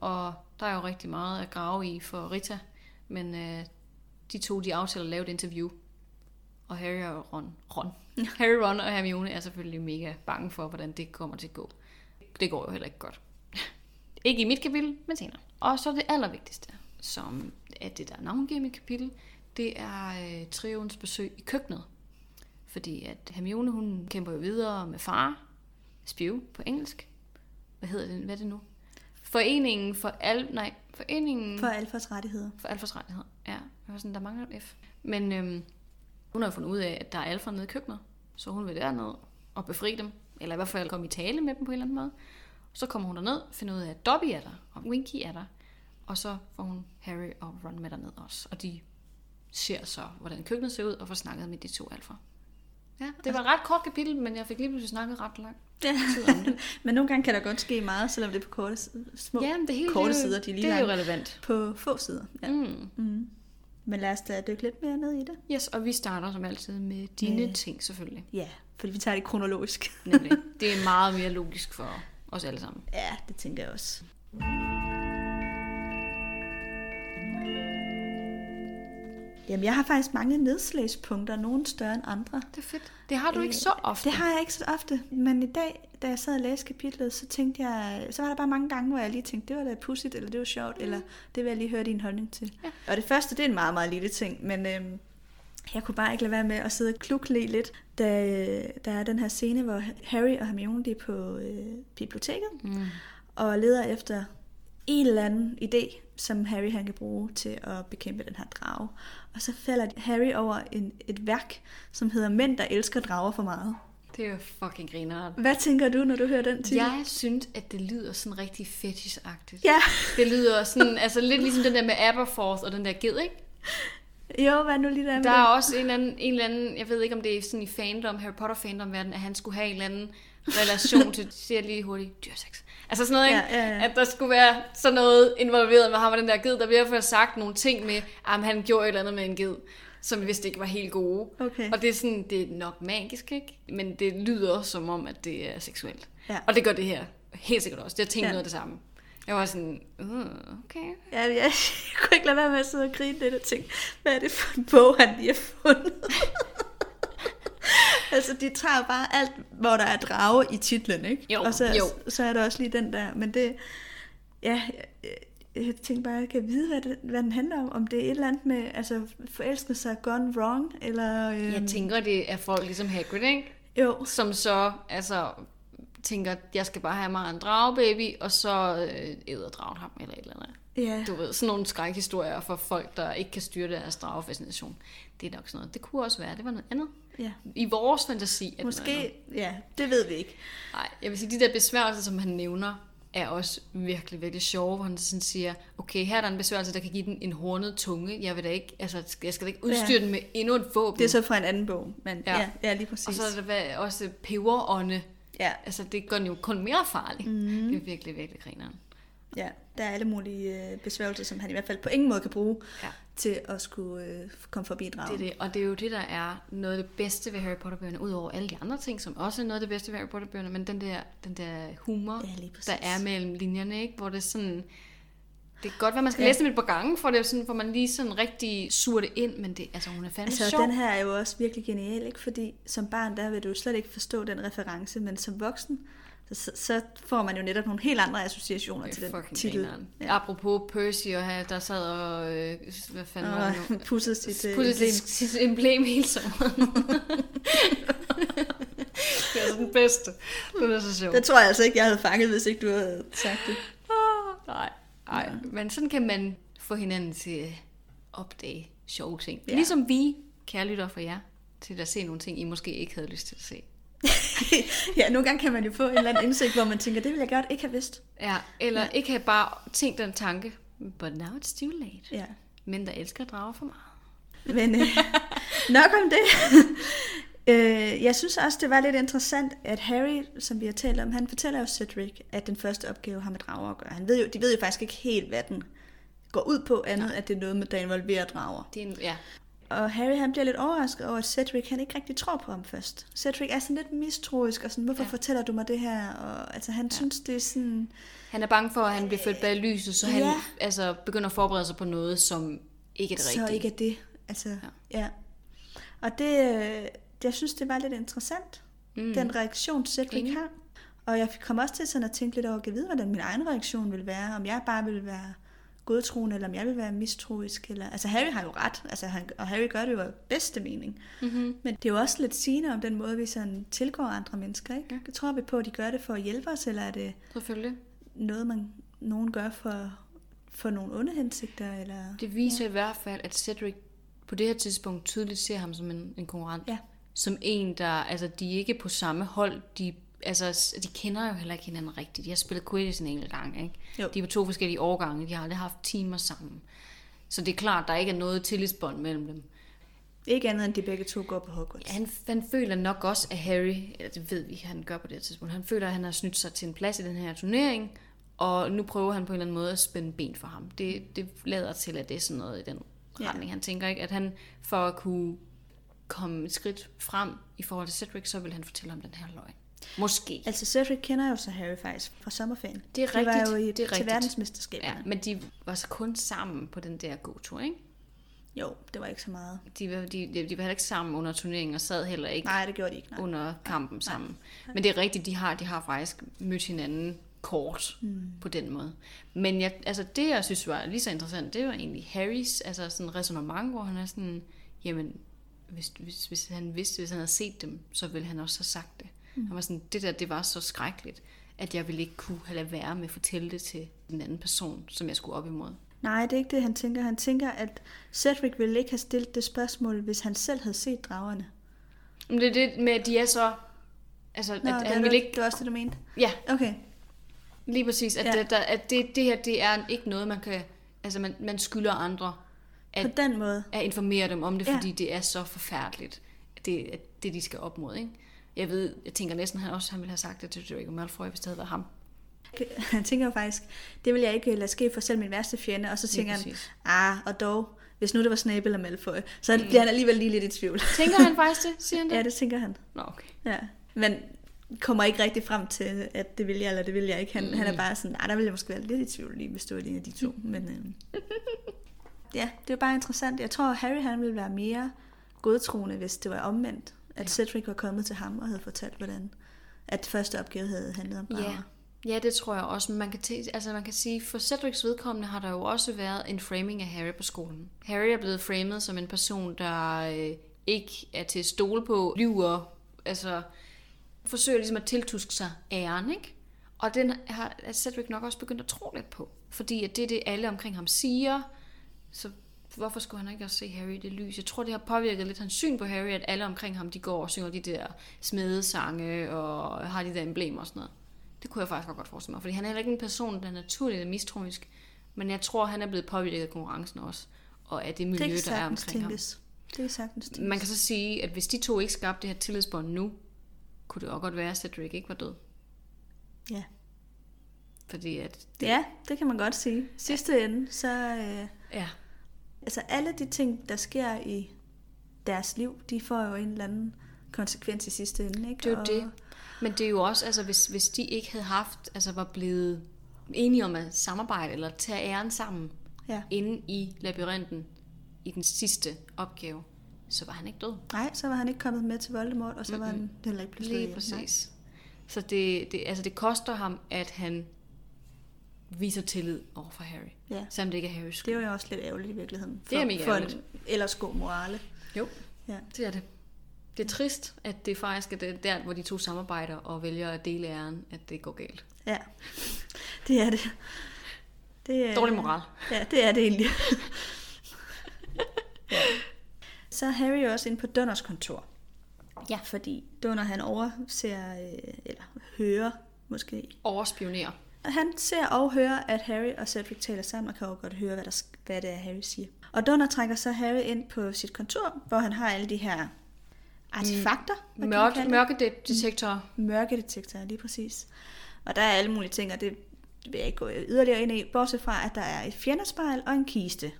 [SPEAKER 1] Og der er jo rigtig meget at grave i for Rita, men øh, de to, de aftaler at lave et interview. Og Harry og Ron, Ron. Harry, Ron og Hermione er selvfølgelig mega bange for, hvordan det kommer til at gå. Det går jo heller ikke godt. ikke i mit kapitel, men senere. Og så det allervigtigste, som er det, der navngiver mit kapitel, det er øh, trions besøg i køkkenet. Fordi at Hermione, hun kæmper jo videre med far, Spew på engelsk. Hvad hedder det, hvad er det nu? Foreningen for al... Nej, foreningen
[SPEAKER 2] For alfas rettigheder.
[SPEAKER 1] for alfas rettigheder. Ja, jeg var sådan, der mangler et F. Men øhm, hun har jo fundet ud af, at der er alfa nede i køkkenet, så hun vil derned og befri dem, eller i hvert fald komme i tale med dem på en eller anden måde. Så kommer hun derned, finder ud af, at Dobby er der, og Winky er der, og så får hun Harry og Ron med derned også, og de ser så, hvordan køkkenet ser ud, og får snakket med de to alfa. Ja, det var et ret kort kapitel, men jeg fik lige pludselig snakket ret langt
[SPEAKER 2] Ja. Men nogle gange kan der godt ske meget, selvom det er på korte, små
[SPEAKER 1] Ja, det hele
[SPEAKER 2] korte
[SPEAKER 1] det, jo-
[SPEAKER 2] sider, de er lige
[SPEAKER 1] det er jo relevant.
[SPEAKER 2] på få sider. Ja.
[SPEAKER 1] Mm.
[SPEAKER 2] Mm. Men lad os da dykke lidt mere ned i det.
[SPEAKER 1] Yes, og vi starter som altid med dine
[SPEAKER 2] Med-
[SPEAKER 1] ting selvfølgelig.
[SPEAKER 2] Ja, fordi vi tager det kronologisk.
[SPEAKER 1] Nemlig. Det er meget mere logisk for os alle sammen.
[SPEAKER 2] Ja, det tænker jeg også. Jamen, jeg har faktisk mange nedslagspunkter, nogle større end andre.
[SPEAKER 1] Det er fedt. Det har du ikke så ofte.
[SPEAKER 2] Det har jeg ikke så ofte, men i dag, da jeg sad og læste kapitlet, så tænkte jeg, så var der bare mange gange, hvor jeg lige tænkte, det var da pudsigt, eller det var sjovt, mm. eller det vil jeg lige høre din holdning til.
[SPEAKER 1] Ja.
[SPEAKER 2] Og det første, det er en meget, meget lille ting, men øhm, jeg kunne bare ikke lade være med at sidde og klukle lidt, da der er den her scene, hvor Harry og Hermione de er på øh, biblioteket,
[SPEAKER 1] Mm.
[SPEAKER 2] og leder efter en eller anden idé, som Harry han kan bruge til at bekæmpe den her drage. Og så falder Harry over en, et værk, som hedder Mænd, der elsker drager for meget.
[SPEAKER 1] Det er jo fucking grineren.
[SPEAKER 2] Hvad tænker du, når du hører den titel?
[SPEAKER 1] Jeg synes, at det lyder sådan rigtig fetishagtigt.
[SPEAKER 2] Ja,
[SPEAKER 1] Det lyder sådan, altså lidt ligesom den der med Aberforth og den der ged, ikke?
[SPEAKER 2] jo, hvad nu lige der
[SPEAKER 1] Der er også en eller, anden, en eller anden, jeg ved ikke om det er sådan i fandom, Harry Potter fandom verden, at han skulle have en eller anden relation til, siger lige hurtigt, dyrsex. Altså sådan noget, ikke?
[SPEAKER 2] Ja, ja, ja.
[SPEAKER 1] At der skulle være sådan noget involveret med ham og den der ged, der bliver i hvert fald sagt nogle ting med, at han gjorde et eller andet med en ged, som vist ikke var helt gode.
[SPEAKER 2] Okay.
[SPEAKER 1] Og det er sådan, det er nok magisk, ikke? Men det lyder som om, at det er seksuelt.
[SPEAKER 2] Ja.
[SPEAKER 1] Og det gør det her helt sikkert også. Det har tænkt
[SPEAKER 2] Ja.
[SPEAKER 1] noget af det samme. Jeg var sådan, uh, okay.
[SPEAKER 2] Ja, jeg, jeg kunne ikke lade være med at sidde og grine lidt og tænke, hvad er det for en bog, han lige har fundet? altså, de tager bare alt, hvor der er drage i titlen, ikke?
[SPEAKER 1] Jo,
[SPEAKER 2] og så,
[SPEAKER 1] jo.
[SPEAKER 2] så er der også lige den der, men det, ja, jeg, jeg tænkte bare, jeg kan vide, hvad, det, hvad den handler om. Om det er et eller andet med, altså, forelskelse gone wrong, eller... Øhm,
[SPEAKER 1] Jeg tænker, det er folk ligesom Hagrid, ikke?
[SPEAKER 2] Jo,
[SPEAKER 1] Som så, altså, tænker, jeg skal bare have mig en dragebaby, og så øh, æder dragen ham, eller et eller andet.
[SPEAKER 2] ja.
[SPEAKER 1] Du ved, sådan nogle skrækhistorier for folk, der ikke kan styre deres dragefascination. Det er nok sådan noget. Det kunne også være, det var noget andet.
[SPEAKER 2] Ja.
[SPEAKER 1] I vores fantasi andet.
[SPEAKER 2] Måske, ja, det ved vi ikke.
[SPEAKER 1] Nej, jeg vil sige, de der besværgelser, som han nævner, er også virkelig, virkelig sjove, hvor han sådan siger, okay, her er der en besværgelse, der kan give den en hornet tunge. Jeg vil da ikke, altså, jeg skal da ikke udstyre
[SPEAKER 2] Ja.
[SPEAKER 1] den med endnu et våben.
[SPEAKER 2] Det er så fra en anden bog, men ja,
[SPEAKER 1] Ja.
[SPEAKER 2] ja, lige præcis.
[SPEAKER 1] Og så er der også peberånde.
[SPEAKER 2] ja,
[SPEAKER 1] Altså, det gør den jo kun mere farlig. Mm. Det er virkelig, virkelig grineren.
[SPEAKER 2] ja, der er alle mulige øh, besværgelser, som han i hvert fald på ingen måde kan bruge
[SPEAKER 1] Ja.
[SPEAKER 2] Til at skulle øh, komme forbi dragen.
[SPEAKER 1] Det er det. Og det er jo det, der er noget af det bedste ved Harry Potter-bøgerne, udover alle de andre ting, som også er noget af det bedste ved Harry Potter-bøgerne, men den der, den der humor,
[SPEAKER 2] Ja,
[SPEAKER 1] der er mellem linjerne, ikke? hvor det er sådan... Det er godt, at man skal
[SPEAKER 2] ja.
[SPEAKER 1] læse dem et par gange, for det er sådan, for man lige sådan rigtig suger det ind, men det, altså, hun er fandme
[SPEAKER 2] Altså,
[SPEAKER 1] sjov.
[SPEAKER 2] den her er jo også virkelig genial, ikke? Fordi som barn, der vil du slet ikke forstå den reference, men som voksen, så, så får man jo netop nogle helt andre associationer
[SPEAKER 1] Det
[SPEAKER 2] til den titel.
[SPEAKER 1] grineren. Ja. Apropos Percy og her, der sad og... Øh, hvad fanden var det nu?
[SPEAKER 2] Og pusset sit øh,
[SPEAKER 1] Pudsede
[SPEAKER 2] emblem.
[SPEAKER 1] sit, emblem hele sommeren. det er den bedste. Det er så sjovt.
[SPEAKER 2] Det tror jeg altså ikke, jeg havde fanget, hvis ikke du havde sagt det.
[SPEAKER 1] Ah, Nej, nej. Men sådan kan man få hinanden til at opdage sjove ting.
[SPEAKER 2] Ja.
[SPEAKER 1] Ja. Ligesom vi, kærlytter for jer, til at se nogle ting, I måske ikke havde lyst til at se.
[SPEAKER 2] ja, nogle gange kan man jo få en eller anden indsigt, hvor man tænker, det ville jeg godt ikke have vidst.
[SPEAKER 1] Ja, eller
[SPEAKER 2] Ja.
[SPEAKER 1] ja. ikke have bare tænkt den tanke, but now it's too late.
[SPEAKER 2] Ja,
[SPEAKER 1] Men der elsker drager for meget.
[SPEAKER 2] Men øh, nok om det. øh, jeg synes også, det var lidt interessant, at Harry, som vi har talt om, han fortæller jo Cedric, at den første opgave har med drager at gøre. Han ved jo, de ved jo faktisk ikke helt, hvad den går ud på, andet at det er noget med, der involverer drager.
[SPEAKER 1] Det er en, ja.
[SPEAKER 2] Og Harry han bliver lidt overrasket over, at Cedric han ikke rigtig tror på ham først. Cedric er sådan lidt mistroisk, og sådan, hvorfor ja. Fortæller du mig det her? Og altså, han ja. synes, det er sådan...
[SPEAKER 1] Han er bange for, at han bliver ført bag lyset, så han
[SPEAKER 2] Ja.
[SPEAKER 1] altså, begynder at forberede sig på noget, som ikke er det
[SPEAKER 2] så
[SPEAKER 1] rigtige.
[SPEAKER 2] ikke er det. Altså, ja. ja. Og det, øh, jeg synes, det var lidt interessant, mm. den reaktion, Cedric
[SPEAKER 1] Enig.
[SPEAKER 2] har. Og jeg kom også til sådan at tænke lidt over, at vide, hvordan min egen reaktion vil være. Om jeg bare vil være godtroende, eller om jeg vil være mistroisk. Eller... Altså Harry har jo ret, altså, han, og Harry gør det jo af bedste mening.
[SPEAKER 1] Mm-hmm.
[SPEAKER 2] Men det er jo også lidt sigende om den måde, vi sådan tilgår andre mennesker. Ikke?
[SPEAKER 1] Ja.
[SPEAKER 2] Tror vi på, at de gør det for at hjælpe os, eller er det
[SPEAKER 1] Selvfølgelig.
[SPEAKER 2] noget, man, nogen gør for, for nogle onde hensigter? Eller...
[SPEAKER 1] Det viser ja. i hvert fald, at Cedric på det her tidspunkt tydeligt ser ham som en, en konkurrent.
[SPEAKER 2] Ja.
[SPEAKER 1] Som en, der, altså de er ikke på samme hold, de, altså, de kender jo heller ikke hinanden rigtigt. De har spillet Quidditch en enkelt gang, ikke?
[SPEAKER 2] Jo.
[SPEAKER 1] De er på to forskellige årgange, de har aldrig haft timer sammen. Så det er klart, der ikke er noget tillidsbånd mellem dem.
[SPEAKER 2] Ikke andet end de begge to går på Hogwarts.
[SPEAKER 1] Han, han føler nok også, at Harry, eller det ved vi, han gør på det tidspunkt, han føler, at han har snydt sig til en plads i den her turnering, og nu prøver han på en eller anden måde at spænde ben for ham. Det, det lader til, at det er sådan noget i den
[SPEAKER 2] Ja.
[SPEAKER 1] retning. Han tænker ikke, at han for at kunne komme et skridt frem i forhold til Cedric, så vil han fortælle ham den her løgn. Måske.
[SPEAKER 2] Altså Cedric kender jo så Harry faktisk fra sommerferien.
[SPEAKER 1] Det er
[SPEAKER 2] De var
[SPEAKER 1] rigtigt,
[SPEAKER 2] jo i,
[SPEAKER 1] det er
[SPEAKER 2] til
[SPEAKER 1] rigtigt.
[SPEAKER 2] verdensmesterskaberne.
[SPEAKER 1] Ja, men de var så kun sammen på den der gåtur, ikke?
[SPEAKER 2] Jo, det var ikke så meget.
[SPEAKER 1] De var, de, de, de var heller ikke sammen under turneringen, og sad heller ikke
[SPEAKER 2] Nej, det gjorde de ikke. Nej.
[SPEAKER 1] under kampen sammen. Men det er rigtigt, de har, de har faktisk mødt hinanden kort mm. på den måde. Men jeg, altså det, jeg synes var lige så interessant, det var egentlig Harrys altså sådan resonemang, hvor han er sådan, jamen, hvis, hvis, hvis han vidste, hvis han havde set dem, så ville han også have sagt det. Mm. Han var sådan, det der, det var så skrækkeligt, at jeg ville ikke kunne have lade være med at fortælle det til den anden person, som jeg skulle op imod.
[SPEAKER 2] Nej, det er ikke det, han tænker. Han tænker, at Cedric ville ikke have stillet det spørgsmål, hvis han selv havde set dragerne.
[SPEAKER 1] Men det er det med, at de er så... Altså,
[SPEAKER 2] Nå,
[SPEAKER 1] at
[SPEAKER 2] det,
[SPEAKER 1] han ville ikke...
[SPEAKER 2] det var også det, du mente?
[SPEAKER 1] Ja,
[SPEAKER 2] Okay.
[SPEAKER 1] Lige præcis, at,
[SPEAKER 2] Ja.
[SPEAKER 1] der, at det, det her, det er ikke noget, man kan, altså man, man skylder andre
[SPEAKER 2] På
[SPEAKER 1] at,
[SPEAKER 2] den måde.
[SPEAKER 1] at informere dem om det,
[SPEAKER 2] Ja.
[SPEAKER 1] fordi det er så forfærdeligt, det, at det de skal op mod, ikke? Jeg ved, jeg tænker næsten, han også han ville have sagt det til Draco Malfoy, hvis det havde været ham.
[SPEAKER 2] Han tænker jo faktisk, det vil jeg ikke lade ske for selv min værste fjende. Og så tænker han, ah, og dog, hvis nu det var Snape eller Malfoy, så mm. bliver han alligevel lige lidt i tvivl.
[SPEAKER 1] Tænker han faktisk det, siger han det?
[SPEAKER 2] ja, det tænker han.
[SPEAKER 1] Nå, okay.
[SPEAKER 2] Ja. Men kommer ikke rigtig frem til, at det vil jeg, eller det vil jeg ikke. Han, mm. han er bare sådan, ah, der vil jeg måske være lidt i tvivl lige, hvis det var en af de to. Men øh, ja, det er bare interessant. Jeg tror, Harry han ville være mere godtroende, hvis det var omvendt. At
[SPEAKER 1] Ja.
[SPEAKER 2] Cedric var kommet til ham og havde fortalt, hvordan at første opgave havde handlet om
[SPEAKER 1] Ja.
[SPEAKER 2] drager.
[SPEAKER 1] ja, det tror jeg også. Men man kan, tæ- altså man kan sige, for Cedrics vedkommende har der jo også været en framing af Harry på skolen. Harry er blevet framet som en person, der øh, ikke er til at stole på, lyver, altså forsøger ligesom at tiltuske sig æren, ikke? Og den har Cedric nok også begyndt at tro lidt på. Fordi at det er det, alle omkring ham siger. Så hvorfor skulle han ikke også se Harry i det lys? Jeg tror, det har påvirket lidt hans syn på Harry, at alle omkring ham, de går og synger de der smedesange og har de der emblemer og sådan noget. Det kunne jeg faktisk godt forestille mig, fordi han er heller ikke en person, der naturligt er mistroisk. Men jeg tror, han er blevet påvirket af konkurrencen også, og af det miljø,
[SPEAKER 2] Det
[SPEAKER 1] der er omkring ham.
[SPEAKER 2] tænkes. Det kan sagtens tænkes.
[SPEAKER 1] Man kan så sige, at hvis de to ikke skabte det her tillidsbånd nu, kunne det også godt være, at Cedric ikke var død.
[SPEAKER 2] Ja.
[SPEAKER 1] Fordi at...
[SPEAKER 2] ja, det kan man godt sige. Sidste ende, så... Øh,
[SPEAKER 1] Ja,
[SPEAKER 2] altså alle de ting, der sker i deres liv, de får jo en eller anden konsekvens i sidste ende. Ikke?
[SPEAKER 1] det er jo
[SPEAKER 2] Og-
[SPEAKER 1] det. Men det er jo også, altså hvis, hvis de ikke havde haft, altså var blevet enige om at samarbejde, eller tage æren sammen,
[SPEAKER 2] Ja.
[SPEAKER 1] inde i labyrinten, i den sidste opgave, så var han ikke død.
[SPEAKER 2] Nej, så var han ikke kommet med til Voldemort, og så var han heller ikke blevet
[SPEAKER 1] Lige
[SPEAKER 2] ihjel. Nej.
[SPEAKER 1] præcis. Så det, det, altså det koster ham, at han viser tillid over for Harry.
[SPEAKER 2] Ja.
[SPEAKER 1] Selvom det ikke er Harrys
[SPEAKER 2] Det
[SPEAKER 1] skyld.
[SPEAKER 2] er jo også lidt ærgerligt i virkeligheden. For,
[SPEAKER 1] Det er mega
[SPEAKER 2] for
[SPEAKER 1] ærgerligt.
[SPEAKER 2] en ellers god morale.
[SPEAKER 1] Jo,
[SPEAKER 2] Ja.
[SPEAKER 1] det er det. Det er trist, at det faktisk er det- der, hvor de to samarbejder og vælger at dele æren, at det går galt.
[SPEAKER 2] ja, det er det. det er,
[SPEAKER 1] Dårlig moral.
[SPEAKER 2] Ja, det er det egentlig. ja. Så er Harry også inde på Dunners kontor.
[SPEAKER 1] Ja.
[SPEAKER 2] Fordi Dunner han overser, øh, eller hører måske,
[SPEAKER 1] Overspionere.
[SPEAKER 2] Han ser og hører, at Harry og Cedric taler sammen, og kan jo godt høre, hvad, der, hvad det er, Harry siger. Og Donner trækker så Harry ind på sit kontor, hvor han har alle de her artefakter. man
[SPEAKER 1] Mørke,
[SPEAKER 2] kalde det?
[SPEAKER 1] mørkedetektorer.
[SPEAKER 2] mørkedetektorer, lige præcis. Og der er alle mulige ting, og det vil jeg ikke gå yderligere ind i, bortset fra, at der er et fjendespejl og en kiste,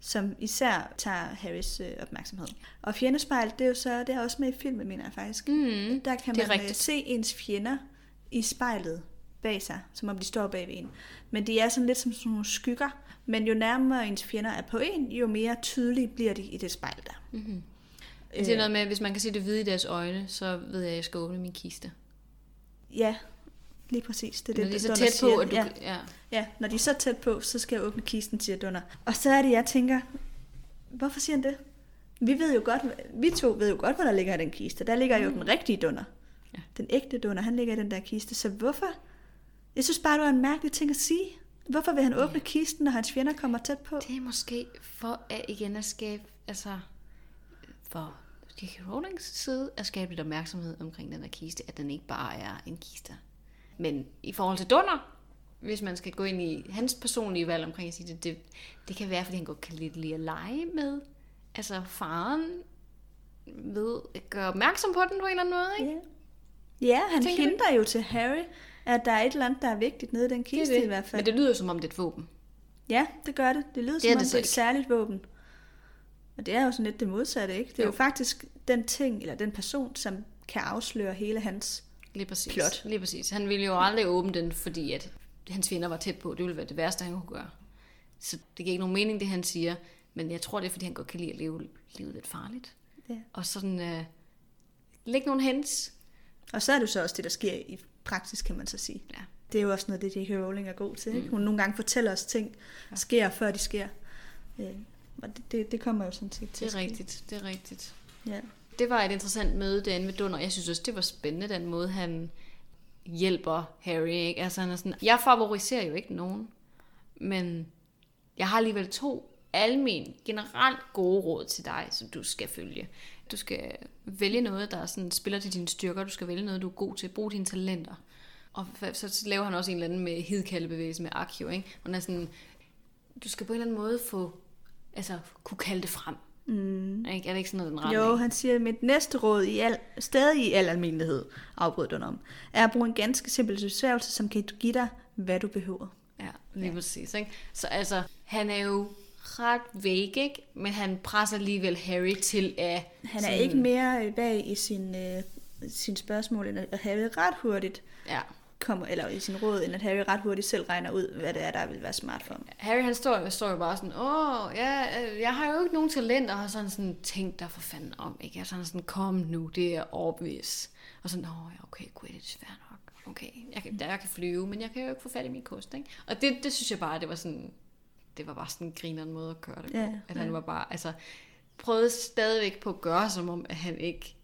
[SPEAKER 2] som især tager Harrys øh, opmærksomhed. Og fjendespejl, det er jo så, det er også med i filmen, mener jeg faktisk.
[SPEAKER 1] Mm,
[SPEAKER 2] Der kan man øh,
[SPEAKER 1] rigtigt.
[SPEAKER 2] se ens fjender i spejlet bag sig, som om de står bag ved en. Men de er sådan lidt som sådan nogle skygger. Men jo nærmere ens fjender er på en, jo mere tydelige bliver de i det spejl der.
[SPEAKER 1] Mm-hmm. Det er noget med, at hvis man kan se det hvide i deres øjne, så ved jeg, at jeg skal åbne min kiste.
[SPEAKER 2] Ja, lige præcis. Det er
[SPEAKER 1] Når
[SPEAKER 2] det,
[SPEAKER 1] de er så tæt
[SPEAKER 2] siger.
[SPEAKER 1] på, at du...
[SPEAKER 2] Ja.
[SPEAKER 1] Ja.
[SPEAKER 2] Ja, når de er så tæt på, så skal jeg åbne kisten, siger Dunner. Og så er det, jeg tænker, hvorfor siger han det? Vi ved jo godt, vi to ved jo godt, hvad der ligger i den kiste. Der ligger jo den rigtige Dunner.
[SPEAKER 1] Ja.
[SPEAKER 2] Den ægte Dunner, han ligger i den der kiste. Så hvorfor? Jeg synes bare, det var en mærkelig ting at sige. Hvorfor vil han åbne kisten, når hans fjender kommer tæt på?
[SPEAKER 1] Det er måske for at igen at skabe, altså for J.K. Rowlings side at skabe lidt opmærksomhed omkring den der kiste, at den ikke bare er en kiste. Men i forhold til Dunner, hvis man skal gå ind i hans personlige valg omkring at sige det, det, det kan være, fordi han godt kan lidt lide at lege med. Altså faren ved at gøre opmærksom på den på en eller anden måde, ikke?
[SPEAKER 2] Ja, ja han
[SPEAKER 1] Tænker du
[SPEAKER 2] jo til Harry, at der er et eller andet, der er vigtigt nede i den
[SPEAKER 1] Det
[SPEAKER 2] kiste
[SPEAKER 1] er det.
[SPEAKER 2] i hvert fald.
[SPEAKER 1] Men det lyder som om det er et våben.
[SPEAKER 2] Ja, det gør det. Det lyder
[SPEAKER 1] Det
[SPEAKER 2] som om
[SPEAKER 1] det
[SPEAKER 2] det er et særligt våben. Og det er jo sådan lidt det modsatte, ikke? Det er jo,
[SPEAKER 1] Jo.
[SPEAKER 2] faktisk den ting, eller den person, som kan afsløre hele hans...
[SPEAKER 1] Lige præcis.
[SPEAKER 2] Plot.
[SPEAKER 1] Lige præcis. Han ville jo aldrig åbne den, fordi at hans fjender var tæt på. Det ville være det værste, han kunne gøre. Så det giver ikke nogen mening, det han siger. Men jeg tror, det er, fordi han godt kan lide at leve livet lidt farligt.
[SPEAKER 2] Ja.
[SPEAKER 1] Og sådan øh, lægge nogle hens.
[SPEAKER 2] Og så er det så også det, der sker i praksis, kan man så sige.
[SPEAKER 1] Ja.
[SPEAKER 2] Det er jo også noget, det J.K. Rowling er god til. Ikke? Hun nogle gange fortæller os ting, der sker, før de sker. Øh, og det, det, det kommer jo sådan set til
[SPEAKER 1] Det er rigtigt. Det er rigtigt.
[SPEAKER 2] Ja.
[SPEAKER 1] Det var et interessant møde derinde ved Dunder. Jeg synes også, det var spændende, den måde, han hjælper Harry. Ikke? Altså, han er sådan, jeg favoriserer jo ikke nogen, men jeg har alligevel to almen, generelt gode råd til dig, som du skal følge. Du skal vælge noget, der sådan spiller til dine styrker. Du skal vælge noget, du er god til. Brug dine talenter. Og så laver han også en eller anden med hidkaldebevægelse med Akio, ikke? Og han er sådan, du skal på en eller anden måde få, altså, kunne kalde det frem. Mm. Ikke? Er det ikke sådan noget, den retning?
[SPEAKER 2] Jo, han siger, at mit næste råd i al, stadig i al almindelighed, afbrød du om, er at bruge en ganske simpel besværgelse, som kan give dig, hvad du behøver.
[SPEAKER 1] Ja, lige ja. præcis. Ikke? Så altså, han er jo ret væk, ikke? Men han presser alligevel Harry til at...
[SPEAKER 2] Han er
[SPEAKER 1] sådan-
[SPEAKER 2] ikke mere øh, bag i sin, øh, sin spørgsmål, end at Harry ret hurtigt
[SPEAKER 1] Ja.
[SPEAKER 2] kommer, eller i sin råd, end at Harry ret hurtigt selv regner ud, hvad det er, der vil være smart for ham.
[SPEAKER 1] Harry, han står, står jo bare sådan, åh, ja, øh, jeg har jo ikke nogen talenter, og har sådan sådan tænkt dig for fanden om, ikke? Jeg sådan sådan, kom nu, det er obvious. Og sådan, åh, okay, Quidditch, fair nok. Okay, jeg kan, jeg kan flyve, men jeg kan jo ikke få fat i min kost, ikke? Og det, det synes jeg bare, det var sådan, det var bare sådan en grineren måde at gøre det på.
[SPEAKER 2] Ja,
[SPEAKER 1] at han
[SPEAKER 2] ja.
[SPEAKER 1] var bare, altså, prøvede stadigvæk på at gøre, som om, at han ikke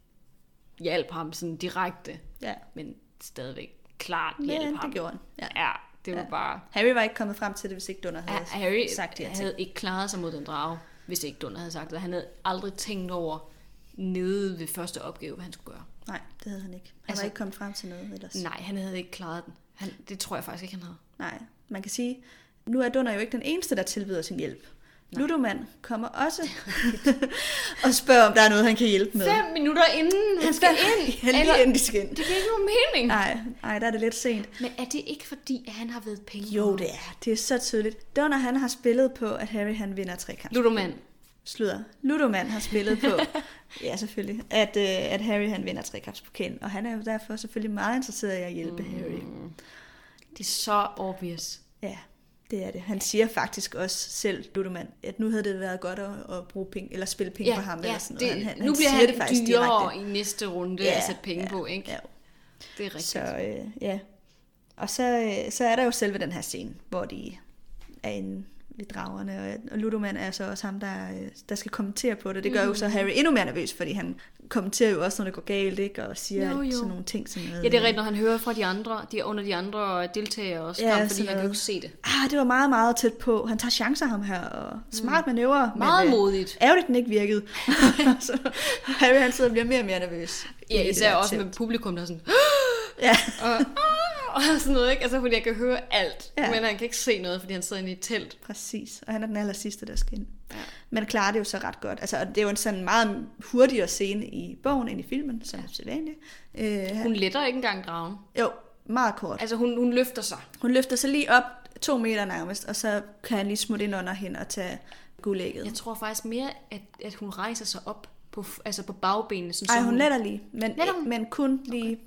[SPEAKER 1] hjalp ham sådan direkte,
[SPEAKER 2] Ja,
[SPEAKER 1] men stadigvæk klart hjalp
[SPEAKER 2] men
[SPEAKER 1] ham.
[SPEAKER 2] det gjorde han. Ja.
[SPEAKER 1] Ja, det var
[SPEAKER 2] Ja.
[SPEAKER 1] bare...
[SPEAKER 2] Harry var ikke kommet frem til det, hvis ikke Dunder
[SPEAKER 1] Ja,
[SPEAKER 2] havde
[SPEAKER 1] Harry
[SPEAKER 2] sagt de her ting.
[SPEAKER 1] havde ikke klaret sig mod den drage, hvis ikke Dunder havde sagt det. Han havde aldrig tænkt over nede ved første opgave, hvad han skulle gøre.
[SPEAKER 2] Nej, det havde han ikke. Han
[SPEAKER 1] Altså-
[SPEAKER 2] var ikke kommet frem til noget ellers.
[SPEAKER 1] Nej, han havde ikke klaret den. Han, det tror jeg faktisk ikke, han havde.
[SPEAKER 2] Nej, man kan sige, nu er Dunder jo ikke den eneste, der tilbyder sin hjælp. Ludoman kommer også og spørger, om der er noget, han kan hjælpe med.
[SPEAKER 1] Fem minutter inden han skal ind.
[SPEAKER 2] Ja, lige
[SPEAKER 1] eller,
[SPEAKER 2] inden de skal ind.
[SPEAKER 1] det giver ikke nogen mening.
[SPEAKER 2] Nej, nej, der er det lidt sent.
[SPEAKER 1] Men er det ikke fordi, at han har været penge?
[SPEAKER 2] Jo, det er. Det er så tydeligt. Donner, han har spillet på, at Harry han vinder trekamp.
[SPEAKER 1] Ludoman.
[SPEAKER 2] Sludder. Ludoman har spillet på, ja selvfølgelig, at, øh, at Harry han vinder trekampspokalen. Og han er jo derfor selvfølgelig meget interesseret i at hjælpe mm. Harry.
[SPEAKER 1] Det er så obvious.
[SPEAKER 2] Ja, det er det. Han siger faktisk også selv, Ludoman, at nu havde det været godt at, at bruge penge, eller spille penge på ham. eller sådan noget.
[SPEAKER 1] det,
[SPEAKER 2] han, han,
[SPEAKER 1] nu bliver han
[SPEAKER 2] det faktisk
[SPEAKER 1] dyrere
[SPEAKER 2] direkte.
[SPEAKER 1] i næste runde
[SPEAKER 2] Ja,
[SPEAKER 1] at sætte penge
[SPEAKER 2] ja,
[SPEAKER 1] på, ikke?
[SPEAKER 2] Ja.
[SPEAKER 1] Det er rigtigt.
[SPEAKER 2] Så øh, ja. Og så, øh, så er der jo selve den her scene, hvor de er inde ved dragerne, og, og Ludoman er så også ham, der, der skal kommentere på det. Det gør jo
[SPEAKER 1] Mm.
[SPEAKER 2] så Harry endnu mere nervøs, fordi han kommenterer jo også, når det går galt, ikke? og siger
[SPEAKER 1] Jo,
[SPEAKER 2] jo,
[SPEAKER 1] jo.
[SPEAKER 2] sådan nogle ting. Som noget,
[SPEAKER 1] Ja, det er rigtigt, når han hører fra de andre, de er under de andre deltagere også,
[SPEAKER 2] Ja,
[SPEAKER 1] ja, fordi
[SPEAKER 2] sådan
[SPEAKER 1] han kan jo ikke se det.
[SPEAKER 2] Ah, det var meget, meget tæt på. Han tager chancer ham her, og smart manøvre.
[SPEAKER 1] Mm. Meget
[SPEAKER 2] men, øh,
[SPEAKER 1] modigt.
[SPEAKER 2] Ærgerligt, den ikke virkede. så Harry han sidder og bliver mere og mere nervøs.
[SPEAKER 1] Ja, især også
[SPEAKER 2] telt.
[SPEAKER 1] med publikum, der er sådan,
[SPEAKER 2] Ja,
[SPEAKER 1] og, og sådan noget, ikke? Altså, fordi jeg kan høre alt,
[SPEAKER 2] Ja.
[SPEAKER 1] ja. men han kan ikke se noget, fordi han sidder inde i et telt.
[SPEAKER 2] præcis. Og han er den aller sidste, der skal ind.
[SPEAKER 1] Ja.
[SPEAKER 2] Men klarer det jo så ret godt. Altså, og det er jo en sådan meget hurtigere scene i bogen end i filmen, som er sædvanligt. Øh,
[SPEAKER 1] Hun letter ikke engang dragen.
[SPEAKER 2] jo, meget kort.
[SPEAKER 1] Altså, hun, hun løfter sig.
[SPEAKER 2] Hun løfter sig lige op to meter nærmest, og så kan han lige smutte ind under hende og tage guldægget.
[SPEAKER 1] Jeg tror faktisk mere, at, at hun rejser sig op på, altså på bagbenene. Sådan,
[SPEAKER 2] Ej,
[SPEAKER 1] så
[SPEAKER 2] hun letter lige, men,
[SPEAKER 1] Letter hun?
[SPEAKER 2] men kun lige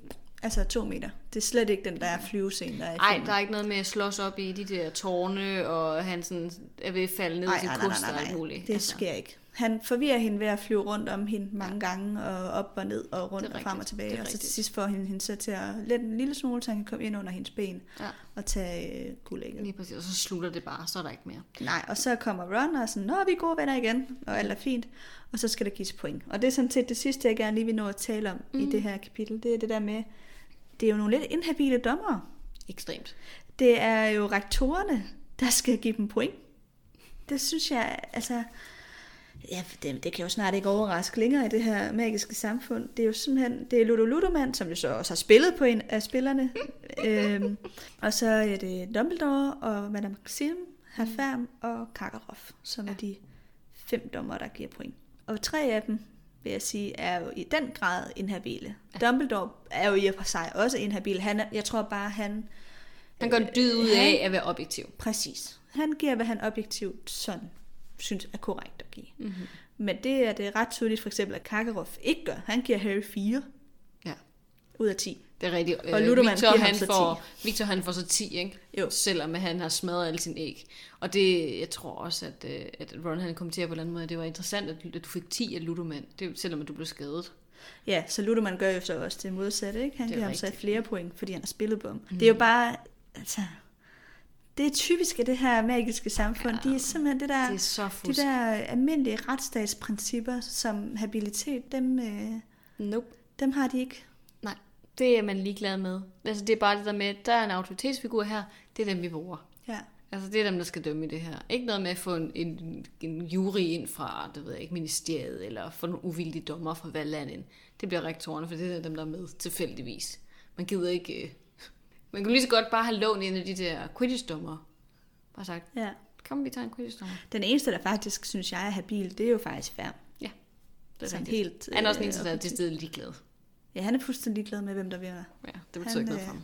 [SPEAKER 2] altså to meter. Det er slet ikke den der flyvescene, der er
[SPEAKER 1] Ej,
[SPEAKER 2] filmen.
[SPEAKER 1] der er ikke noget med at slås op i de der tårne, og han sådan er ved at falde ned i
[SPEAKER 2] Nej,
[SPEAKER 1] sin
[SPEAKER 2] nej, nej,
[SPEAKER 1] kost
[SPEAKER 2] nej,
[SPEAKER 1] og alt
[SPEAKER 2] nej,
[SPEAKER 1] muligt.
[SPEAKER 2] det sker ikke. Han forvirrer hende ved at flyve rundt om hende mange gange, og op og ned og rundt og frem og tilbage. Og så til sidst får hende, hende så til at lette en lille smule, så han kan komme ind under hendes ben
[SPEAKER 1] Ja.
[SPEAKER 2] og tage øh, guldægget.
[SPEAKER 1] Lige præcis, og så slutter det bare, så er der ikke mere.
[SPEAKER 2] Nej, og så kommer Ron og er sådan, nå, vi er gode venner igen, og alt er fint. Og så skal der gives point. Og det er sådan set det sidste, jeg gerne lige vil nå at tale om mm. i det her kapitel. Det er det der med, det er jo nogle lidt inhabile dommere.
[SPEAKER 1] Ekstremt.
[SPEAKER 2] Det er jo rektorerne, der skal give dem point. Det synes jeg, altså... Ja, det, det kan jo snart ikke overraske længere i det her magiske samfund. Det er jo simpelthen, det er Ludo Ludoman, som jo så også har spillet på en af spillerne. øhm, og så er det Dumbledore og Madame Maxim, Herfam og Karkaroff, som er de fem dommer, der giver point. Og tre af dem, vil jeg sige, er jo i den grad inhabile. Dumbledore er jo i og for sig også inhabil. Han er, jeg tror bare, han
[SPEAKER 1] Han gør en dyd ud
[SPEAKER 2] han-
[SPEAKER 1] af at være objektiv.
[SPEAKER 2] Præcis. Han giver, hvad han objektivt sådan synes er korrekt at give.
[SPEAKER 1] Mhm.
[SPEAKER 2] Mm-hmm. Men det er det ret tydeligt, for eksempel, at Karkaroff ikke gør. Han giver Harry 4
[SPEAKER 1] Ja,
[SPEAKER 2] ud af 10.
[SPEAKER 1] det er rigtigt.
[SPEAKER 2] Og
[SPEAKER 1] Øh,
[SPEAKER 2] Ludoman
[SPEAKER 1] Victor, han
[SPEAKER 2] så
[SPEAKER 1] får, Victor han får så 10, ikke?
[SPEAKER 2] Jo.
[SPEAKER 1] Selvom han har smadret alle sine æg. Og det, jeg tror også, at, øh, at Ron han kommenterer på en eller anden måde, at det var interessant, at du fik 10 af Ludoman, det, selvom at du blev skadet.
[SPEAKER 2] Ja, så Ludoman gør jo så også det modsatte, ikke? Han
[SPEAKER 1] er
[SPEAKER 2] giver ham så flere point, fordi han har spillet på ham. Mm. Det er jo bare, altså... Det er typisk af det her magiske samfund. Ja, de er simpelthen det der,
[SPEAKER 1] Det er så
[SPEAKER 2] de der almindelige retsstatsprincipper, som habilitet, dem, øh,
[SPEAKER 1] Nope.
[SPEAKER 2] dem har de ikke.
[SPEAKER 1] Det er man ligeglad med. Altså, det er bare det der med, der er en autoritetsfigur her, det er dem, vi bruger.
[SPEAKER 2] Ja.
[SPEAKER 1] Altså, det er dem, der skal dømme i det her. Ikke noget med at få en, en, en jury ind fra, det ved jeg ikke, ministeriet, eller få nogle uvildige dommer fra hver land ind. Det bliver rektorerne, for det er dem, der er med tilfældigvis. Man gider ikke... øh, Man kunne lige så godt bare have lånt en af de der Quidditch-dommer. Bare sagt,
[SPEAKER 2] ja.
[SPEAKER 1] kom, vi tager en Quidditch-dommer.
[SPEAKER 2] Den eneste, der faktisk synes jeg er habil, det er jo faktisk Færm.
[SPEAKER 1] Ja, det er
[SPEAKER 2] Sådan
[SPEAKER 1] rigtigt.
[SPEAKER 2] helt,
[SPEAKER 1] Han er også den
[SPEAKER 2] øh,
[SPEAKER 1] eneste, der er til stedet ligeglad.
[SPEAKER 2] Ja, han er fuldstændig glad med, hvem der vinder.
[SPEAKER 1] Ja, det betyder
[SPEAKER 2] Han,
[SPEAKER 1] ikke noget
[SPEAKER 2] øh,
[SPEAKER 1] for ham.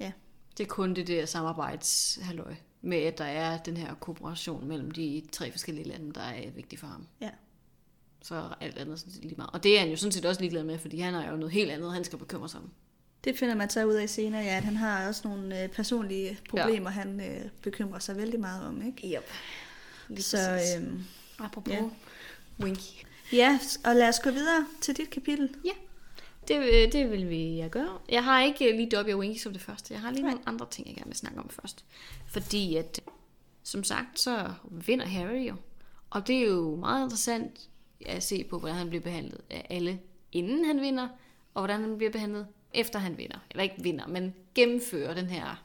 [SPEAKER 2] Ja.
[SPEAKER 1] Det er kun det der samarbejdshalløj med, at der er den her kooperation mellem de tre forskellige lande, der er vigtigt for ham.
[SPEAKER 2] Ja.
[SPEAKER 1] Så er alt andet sådan set lige meget. Og det er han jo sådan set også ligeglad med, fordi han har jo noget helt andet, han skal bekymre sig om.
[SPEAKER 2] Det finder man så ud af senere, ja, at han har også nogle øh, personlige problemer, ja. han øh, bekymrer sig vældig meget om. Ikke?
[SPEAKER 1] Yep. Lige
[SPEAKER 2] Så
[SPEAKER 1] præcis.
[SPEAKER 2] øhm,
[SPEAKER 1] Apropos
[SPEAKER 2] ja.
[SPEAKER 1] Winky.
[SPEAKER 2] Ja, og lad os gå videre til dit kapitel.
[SPEAKER 1] Ja, det, øh, det vil vi ja, gøre. Jeg har ikke lige Dobby og Winky som det første. Jeg har lige
[SPEAKER 2] Nej.
[SPEAKER 1] nogle andre ting, jeg gerne vil snakke om først. Fordi at, som sagt, så vinder Harry jo. Og det er jo meget interessant at se på, hvordan han bliver behandlet af alle, inden han vinder, og hvordan han bliver behandlet, efter han vinder. Eller ikke vinder, men gennemfører den her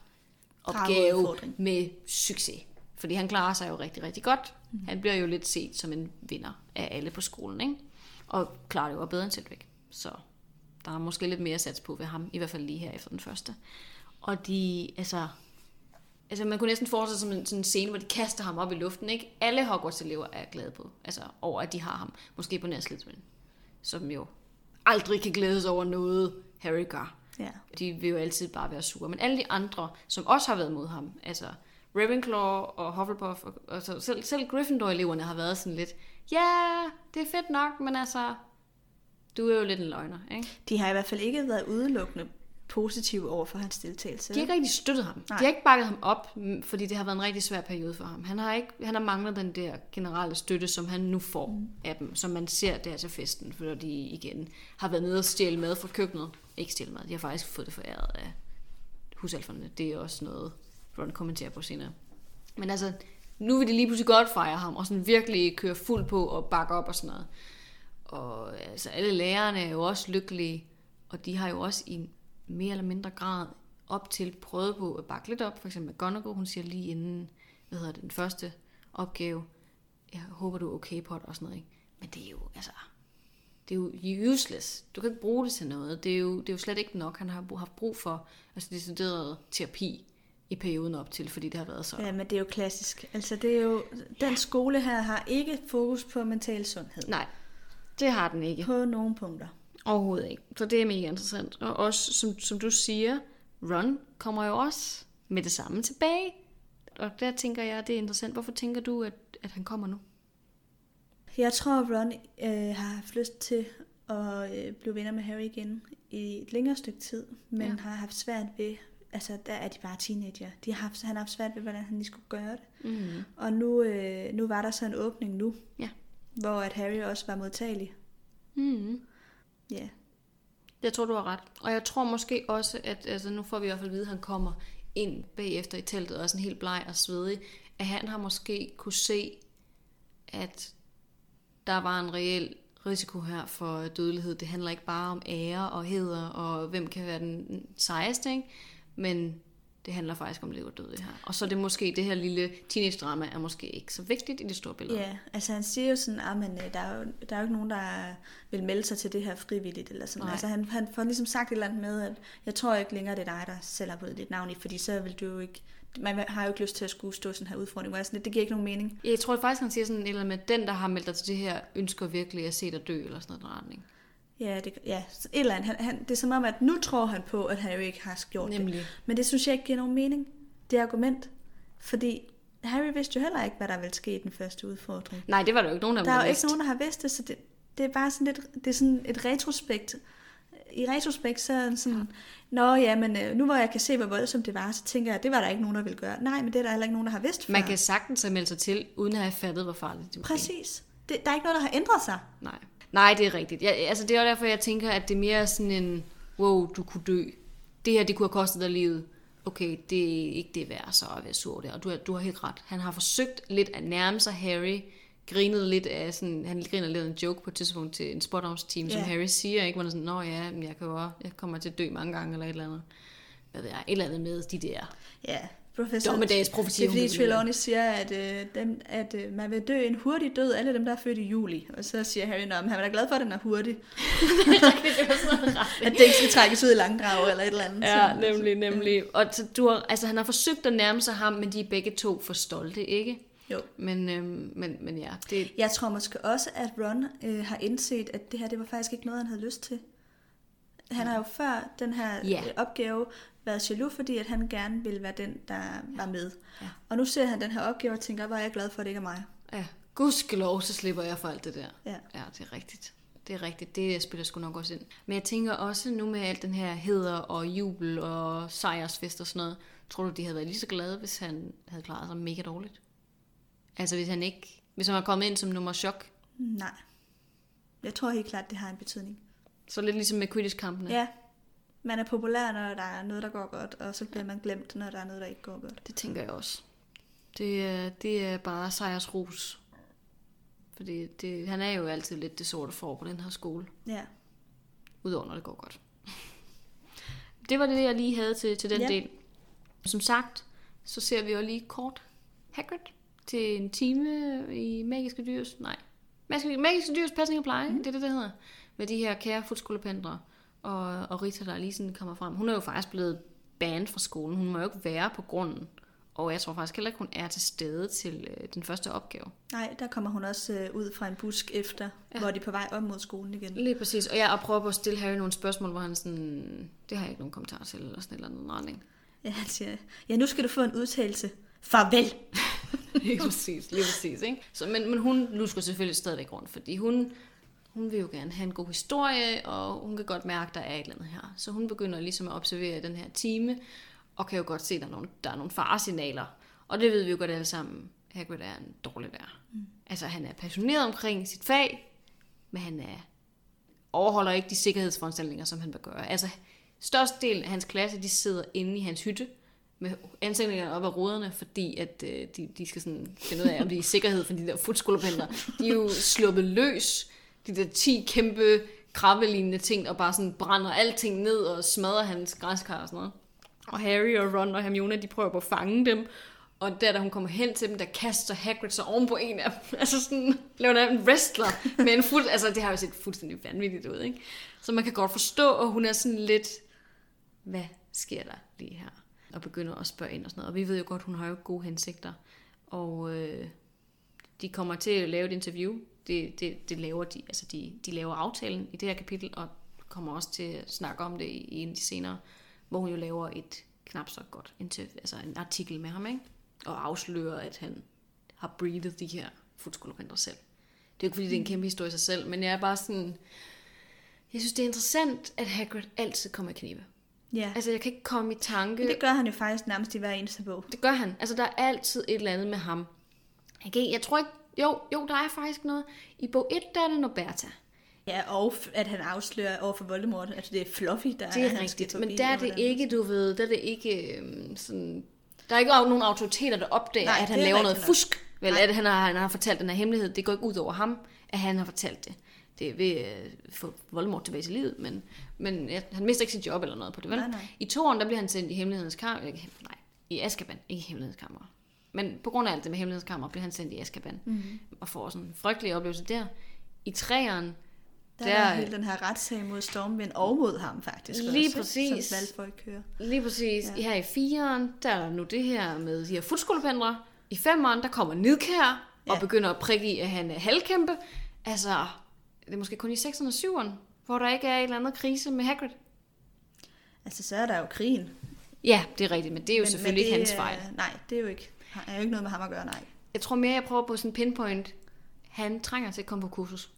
[SPEAKER 1] opgave med succes. Fordi han klarer sig jo rigtig, rigtig godt. Mm. Han bliver jo lidt set som en vinder af alle på skolen, ikke? Og klarer det jo bedre end Cedric. Så der er måske lidt mere sats på ved ham, i hvert fald lige her efter den første. Og de, altså... Altså, man kunne næsten forestille sig som en, sådan en scene, hvor de kaster ham op i luften, ikke? Alle Hogwarts-elever er glade på, altså over, at de har ham. Måske på nær Slytherin, som jo aldrig kan glædes over noget, Harry gør.
[SPEAKER 2] Ja.
[SPEAKER 1] De vil jo altid bare være sure. Men alle de andre, som også har været mod ham, altså Ravenclaw og Hufflepuff, og, og så selv, selv Gryffindor-eleverne har været sådan lidt, ja, det er fedt nok, men altså, du er jo lidt en løgner, ikke?
[SPEAKER 2] De har i hvert fald ikke været udelukkende positive over for hans deltagelse.
[SPEAKER 1] De har ikke rigtig støttet ham.
[SPEAKER 2] Nej.
[SPEAKER 1] De har ikke bakket ham op, fordi det har været en rigtig svær periode for ham. Han har, ikke, han har manglet den der generelle støtte, som han nu får mm. af dem, som man ser der til festen, fordi de igen har været nede og stjæle mad fra køkkenet. Ikke stjæle mad, de har faktisk fået det foræret af husalferne. Det er også noget, Ron kommentere på senere. Men altså, nu vil de lige pludselig godt fejre ham, og sådan virkelig køre fuld på og bakke op og sådan noget. Og altså, alle lærerne er jo også lykkelige, og de har jo også i mere eller mindre grad op til prøvet på at bakke lidt op. For eksempel McGonagall, hun siger lige inden, hvad hedder det, den første opgave, jeg håber, du er okay på det og sådan noget. Ikke? Men det er jo, altså, det er jo useless. Du kan ikke bruge det til noget. Det er jo, det er jo slet ikke nok. Han har haft brug for altså decideret terapi i perioden op til, fordi det har været så.
[SPEAKER 2] Ja, men det er jo klassisk. Altså, det er jo, den skole her har ikke fokus på mental sundhed.
[SPEAKER 1] Nej, det har den ikke.
[SPEAKER 2] På nogen punkter.
[SPEAKER 1] Overhovedet ikke. Så det er mega interessant. Og også, som, som du siger, Ron kommer jo også med det samme tilbage. Og der tænker jeg, det er interessant. Hvorfor tænker du, at, at han kommer nu?
[SPEAKER 2] Jeg tror, Ron øh, har haft lyst til at øh, blive venner med Harry igen i et længere stykke tid, men
[SPEAKER 1] ja.
[SPEAKER 2] har haft svært ved, altså der er de bare teenager, de har haft, han har haft svært ved, hvordan han lige skulle gøre det.
[SPEAKER 1] Mm.
[SPEAKER 2] Og nu, øh, nu var der så en åbning nu,
[SPEAKER 1] Ja.
[SPEAKER 2] hvor at Harry også var modtagelig.
[SPEAKER 1] Mm.
[SPEAKER 2] Ja,
[SPEAKER 1] Jeg tror, du har ret. Og jeg tror måske også, at altså, nu får vi i hvert fald at vide, at han kommer ind bagefter i teltet, og er sådan helt bleg og svedig, at han har måske kunne se, at der var en reel risiko her for dødelighed. Det handler ikke bare om ære og heder, og hvem kan være den sejeste, ikke? Men det handler faktisk om liv og død det her. Og så er det måske, det her lille teenage-drama er måske ikke så vigtigt i det store billede.
[SPEAKER 2] ja altså han siger jo sådan, at men, øh, der, er jo, der er jo ikke nogen, der vil melde sig til det her frivilligt. Eller sådan.
[SPEAKER 1] Nej.
[SPEAKER 2] Altså han, han får ligesom sagt et eller andet med, at jeg tror ikke længere, det er dig, der selv har fået dit navn i, fordi så vil du jo ikke, man har jo ikke lyst til at skulle stå sådan her udfordring, er sådan, lidt, det giver ikke nogen mening.
[SPEAKER 1] Jeg tror faktisk, han siger sådan et eller andet med, den, der har meldt dig til det her, ønsker virkelig at se dig dø, eller sådan noget retning.
[SPEAKER 2] Ja, det, ja så et eller andet. Han, han, det er som om, at nu tror han på, at Harry ikke har gjort
[SPEAKER 1] Nemlig.
[SPEAKER 2] det. Men det synes jeg ikke giver nogen mening, det argument. Fordi Harry vidste jo heller ikke, hvad der ville ske i den første udfordring.
[SPEAKER 1] Nej, det var der jo ikke nogen, der
[SPEAKER 2] Der er jo ikke nogen, der har vidst det, så det, det er bare sådan lidt, det er sådan et retrospekt. I retrospekt, så er sådan, Nå ja, men øh, nu hvor jeg kan se, hvor voldsomt det var, så tænker jeg, at det var der ikke nogen, der ville gøre. Nej, men det er der heller ikke nogen, der har vidst før.
[SPEAKER 1] Man kan sagtens have meldt sig til, uden at have fattet, hvor farligt det var.
[SPEAKER 2] Præcis. Det, der er ikke noget, der har ændret sig.
[SPEAKER 1] Nej. Nej, det er rigtigt. Jeg, altså, det er også derfor, jeg tænker, at det er mere sådan en, wow, du kunne dø. Det her, det kunne have kostet dig livet. Okay, det er ikke det værd så at være sur der. Og du, har- du har helt ret. Han har forsøgt lidt at nærme sig Harry. Grinet lidt af sådan, han griner lidt en joke på et tidspunkt til en spothouse-team, yeah. som. Harry siger, ikke? Hvor han er sådan, nå ja, men jeg, kan jo jeg kommer til at dø mange gange, eller et eller andet. Hvad ved jeg, et eller andet med de der.
[SPEAKER 2] Ja, professor.
[SPEAKER 1] Dommedagsprofetier,
[SPEAKER 2] Det er fordi Trelawney siger, at, øh, dem, at øh, man vil dø en hurtig død, alle dem, der er født i juli. Og så siger Harry, at han er da glad for, at den er hurtig. at det ikke skal trækkes ud i langdrag eller et eller andet.
[SPEAKER 1] Ja,
[SPEAKER 2] Så-
[SPEAKER 1] nemlig, nemlig. Og så du har, altså, han har forsøgt at nærme sig ham, men de er begge to for stolte, ikke?
[SPEAKER 2] Jo.
[SPEAKER 1] Men, øhm, men, men ja, det,
[SPEAKER 2] Jeg tror måske også, at Ron øh, har indset, at det her det var faktisk ikke noget, han havde lyst til. Han har jo før den her
[SPEAKER 1] Ja.
[SPEAKER 2] øh, opgave været jaloux, fordi at han gerne ville være den, der var med.
[SPEAKER 1] Ja.
[SPEAKER 2] Og nu ser han den her opgave og tænker, hvor er jeg glad for, at det ikke er mig.
[SPEAKER 1] ja, gudskelov, så slipper jeg for alt det der.
[SPEAKER 2] Ja.
[SPEAKER 1] Ja, det er rigtigt. Det er rigtigt. Det spiller sgu nok også ind. Men jeg tænker også nu med alt den her heder og jubel og sejrsfest og sådan noget, tror du, de havde været lige så glade, hvis han havde klaret sig mega dårligt? Altså hvis han ikke, hvis han var kommet ind som nummer chok,
[SPEAKER 2] Nej. Jeg tror helt klart, det har en betydning.
[SPEAKER 1] Så lidt ligesom med Quidditch-kampene.
[SPEAKER 2] Ja, man er populær, når der er noget, der går godt, og så bliver man glemt, når der er noget, der ikke går godt.
[SPEAKER 1] Det tænker jeg også. Det er, det er bare sejrsrus. Fordi det, han er jo altid lidt det sorte for på den her skole.
[SPEAKER 2] Ja.
[SPEAKER 1] Udover når det går godt. Det var det, jeg lige havde til, til den
[SPEAKER 2] Ja.
[SPEAKER 1] del. Som sagt, så ser vi jo lige kort Hagrid til en time i Magiske Dyrs... Nej. Magiske, Magiske Dyrs Pasning og Pleje, mm. det er det, det hedder. Med de her kære futskolependre og, og Rita, der lige sådan kommer frem. Hun er jo faktisk blevet banned fra skolen. Hun må jo ikke være på grunden. Og jeg tror faktisk heller ikke, hun er til stede til øh, den første opgave.
[SPEAKER 2] Nej, der kommer hun også øh, ud fra en busk efter,
[SPEAKER 1] Ja.
[SPEAKER 2] hvor de er på vej op mod skolen igen.
[SPEAKER 1] Lige præcis. Og jeg prøver på at stille Harry nogle spørgsmål, hvor han sådan, det har jeg ikke nogen kommentar til, eller sådan eller andet retning.
[SPEAKER 2] Ja, han siger, ja, nu skal du få en udtalelse. Farvel!
[SPEAKER 1] lige præcis, lige præcis, ikke? Så, men, men hun lusker selvfølgelig stadigvæk rundt, fordi hun, hun vil jo gerne have en god historie, og hun kan godt mærke, der er et eller andet her. Så hun begynder ligesom at observere den her time, og kan jo godt se, at der er nogle, der er nogle faresignaler. Og det ved vi jo godt alle sammen. Hagrid er en dårlig lærer. Mm. Altså, han er passioneret omkring sit fag, men han er, overholder ikke de sikkerhedsforanstaltninger, som han bør gøre. Altså, størstedelen af hans klasse, de sidder inde i hans hytte, med ansigterne op af ruderne, fordi at øh, de, de skal sådan finde ud af, om de er i sikkerhed for de der futskolepender. De er jo sluppet løs, de der 10 kæmpe krabbelignende ting, og bare sådan brænder alting ned og smadrer hans græskar og sådan noget. Og Harry og Ron og Hermione, de prøver på at fange dem, og der, da hun kommer hen til dem, der kaster Hagrid sig oven på en af dem. Altså sådan, laver en wrestler med en fuld... Altså, det har jo set fuldstændig vanvittigt ud, ikke? Så man kan godt forstå, at hun er sådan lidt... Hvad sker der lige her? og begynder at spørge ind og sådan noget. Og vi ved jo godt, hun har jo gode hensigter. Og øh, de kommer til at lave et interview. Det, det, det laver de, altså de, de laver aftalen i det her kapitel, og kommer også til at snakke om det i, i en af de senere, hvor hun jo laver et knap så godt interview, altså en artikel med ham, ikke? og afslører, at han har breathed de her fuldskoleprinter selv. Det er jo ikke, fordi det er en kæmpe historie i sig selv, men jeg er bare sådan... Jeg synes, det er interessant, at Hagrid altid kommer i knibe.
[SPEAKER 2] Ja.
[SPEAKER 1] Altså, jeg kan ikke komme i tanke...
[SPEAKER 2] Det gør han jo faktisk nærmest i hver eneste bog.
[SPEAKER 1] Det gør han. Altså, der er altid et eller andet med ham. Kan, jeg tror ikke... Jo, jo, der er faktisk noget. I bog 1, der er det Norberta.
[SPEAKER 2] Ja, og at han afslører over for Voldemort, at det er Fluffy, der
[SPEAKER 1] Det er
[SPEAKER 2] han
[SPEAKER 1] rigtigt. Men der er det ikke, du ved, der er det ikke øhm, sådan... Der er ikke nogen autoriteter, der opdager,
[SPEAKER 2] Nej,
[SPEAKER 1] at han
[SPEAKER 2] er
[SPEAKER 1] laver noget
[SPEAKER 2] nok.
[SPEAKER 1] fusk. Vel,
[SPEAKER 2] Nej.
[SPEAKER 1] at han har, han har fortalt den her hemmelighed. Det går ikke ud over ham, at han har fortalt det. Det vil øh, få Voldemort tilbage til livet, men, men ja, han mister ikke sit job eller noget på det, vel?
[SPEAKER 2] Nej, nej.
[SPEAKER 1] I toren, der bliver han sendt i hemmelighedens kammer. Nej, i Azkaban, ikke i hemmelighedens kammer. Men på grund af alt det med hemmelighedens kammer, bliver han sendt i Azkaban. Mm-hmm. Og får sådan en frygtelig oplevelse der. I træeren,
[SPEAKER 2] Der,
[SPEAKER 1] der,
[SPEAKER 2] er hele den her retssag mod Stormvind og mod ham faktisk.
[SPEAKER 1] Lige
[SPEAKER 2] også,
[SPEAKER 1] præcis.
[SPEAKER 2] Som Malfoy kører.
[SPEAKER 1] Lige præcis.
[SPEAKER 2] Ja.
[SPEAKER 1] Her i fireren, der er nu det her med de her fuldskolependlere. I femeren, der kommer Nidkær og
[SPEAKER 2] Ja.
[SPEAKER 1] begynder at prikke i, at han er halvkæmpe. Altså, det er måske kun i 6'erne og 7'eren, hvor der ikke er et eller andet krise med Hagrid.
[SPEAKER 2] Altså, så er der jo krigen.
[SPEAKER 1] Ja, det er rigtigt, men det er jo
[SPEAKER 2] Men-
[SPEAKER 1] selvfølgelig
[SPEAKER 2] men
[SPEAKER 1] ikke
[SPEAKER 2] det
[SPEAKER 1] hans fejl.
[SPEAKER 2] Nej, det er jo ikke, er jo ikke noget med ham at gøre, nej.
[SPEAKER 1] Jeg tror mere, jeg prøver på sådan en pinpoint. Han trænger til at komme på kursus.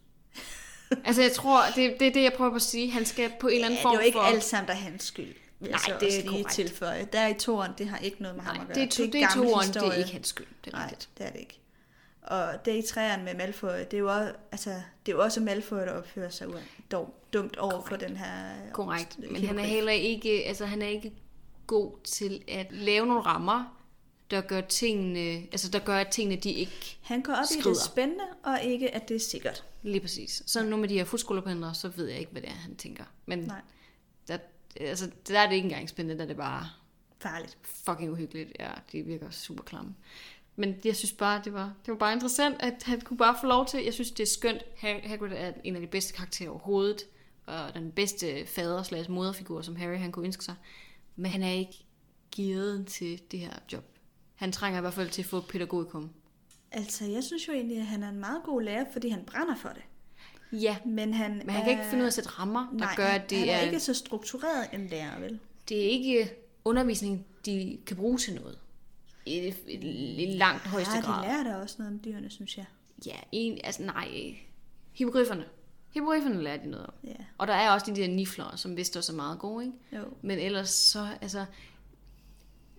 [SPEAKER 1] altså, jeg tror, det, det er det, jeg prøver på at sige. Han skal på en eller anden
[SPEAKER 2] Ja,
[SPEAKER 1] form
[SPEAKER 2] det er jo ikke
[SPEAKER 1] for...
[SPEAKER 2] alt sammen, der er hans skyld.
[SPEAKER 1] Nej,
[SPEAKER 2] så
[SPEAKER 1] det er
[SPEAKER 2] lige
[SPEAKER 1] korrekt.
[SPEAKER 2] tilføje. Der i toren, det har ikke noget med ham
[SPEAKER 1] Nej,
[SPEAKER 2] at gøre.
[SPEAKER 1] det er, to, det er det er
[SPEAKER 2] historie.
[SPEAKER 1] ikke hans skyld. Det er
[SPEAKER 2] Nej,
[SPEAKER 1] rigtigt.
[SPEAKER 2] det er det ikke. Og det i træerne med Malfoy, det er jo også, altså, det er jo også Malfoy, der opfører sig dog, dumt over for den her...
[SPEAKER 1] Korrekt, men han er heller ikke, altså han er ikke god til at lave nogle rammer, der gør tingene, altså der gør, at tingene de ikke,
[SPEAKER 2] Han går op i
[SPEAKER 1] skrider.
[SPEAKER 2] det spændende, og ikke at det er sikkert.
[SPEAKER 1] lige præcis. Så nu med de her fuldskolepindere, så ved jeg ikke, hvad det er, han tænker. Men
[SPEAKER 2] Nej,
[SPEAKER 1] der, altså, der er det ikke engang spændende, der er det bare
[SPEAKER 2] farligt.
[SPEAKER 1] fucking uhyggeligt. Ja, det virker super klamme. Men jeg synes bare, det var, det var bare interessant, at han kunne bare få lov til. Jeg synes, det er skønt. Hagrid er en af de bedste karakterer overhovedet. Og den bedste fader slags moderfigur, som Harry han kunne ønske sig. Men han er ikke gearet til det her job. Han trænger i hvert fald til at få et pædagogikum.
[SPEAKER 2] Altså, jeg synes jo egentlig, at han er en meget god lærer, fordi han brænder for det.
[SPEAKER 1] Ja,
[SPEAKER 2] Men han,
[SPEAKER 1] men han kan ikke finde ud af at sætte rammer, der
[SPEAKER 2] Nej,
[SPEAKER 1] gør, at det
[SPEAKER 2] han er,
[SPEAKER 1] er,
[SPEAKER 2] ikke så struktureret en lærer, vel?
[SPEAKER 1] det er ikke undervisning, de kan bruge til noget. I, i, i langt højeste
[SPEAKER 2] ja,
[SPEAKER 1] grad.
[SPEAKER 2] de lærer da også noget om dyrene, synes jeg.
[SPEAKER 1] Ja, en, altså nej. Hippogrifferne. Hippogrifferne lærer de noget om.
[SPEAKER 2] Ja,
[SPEAKER 1] Og der er også de der nifler, som vist også er meget gode, ikke?
[SPEAKER 2] jo.
[SPEAKER 1] Men ellers så, altså,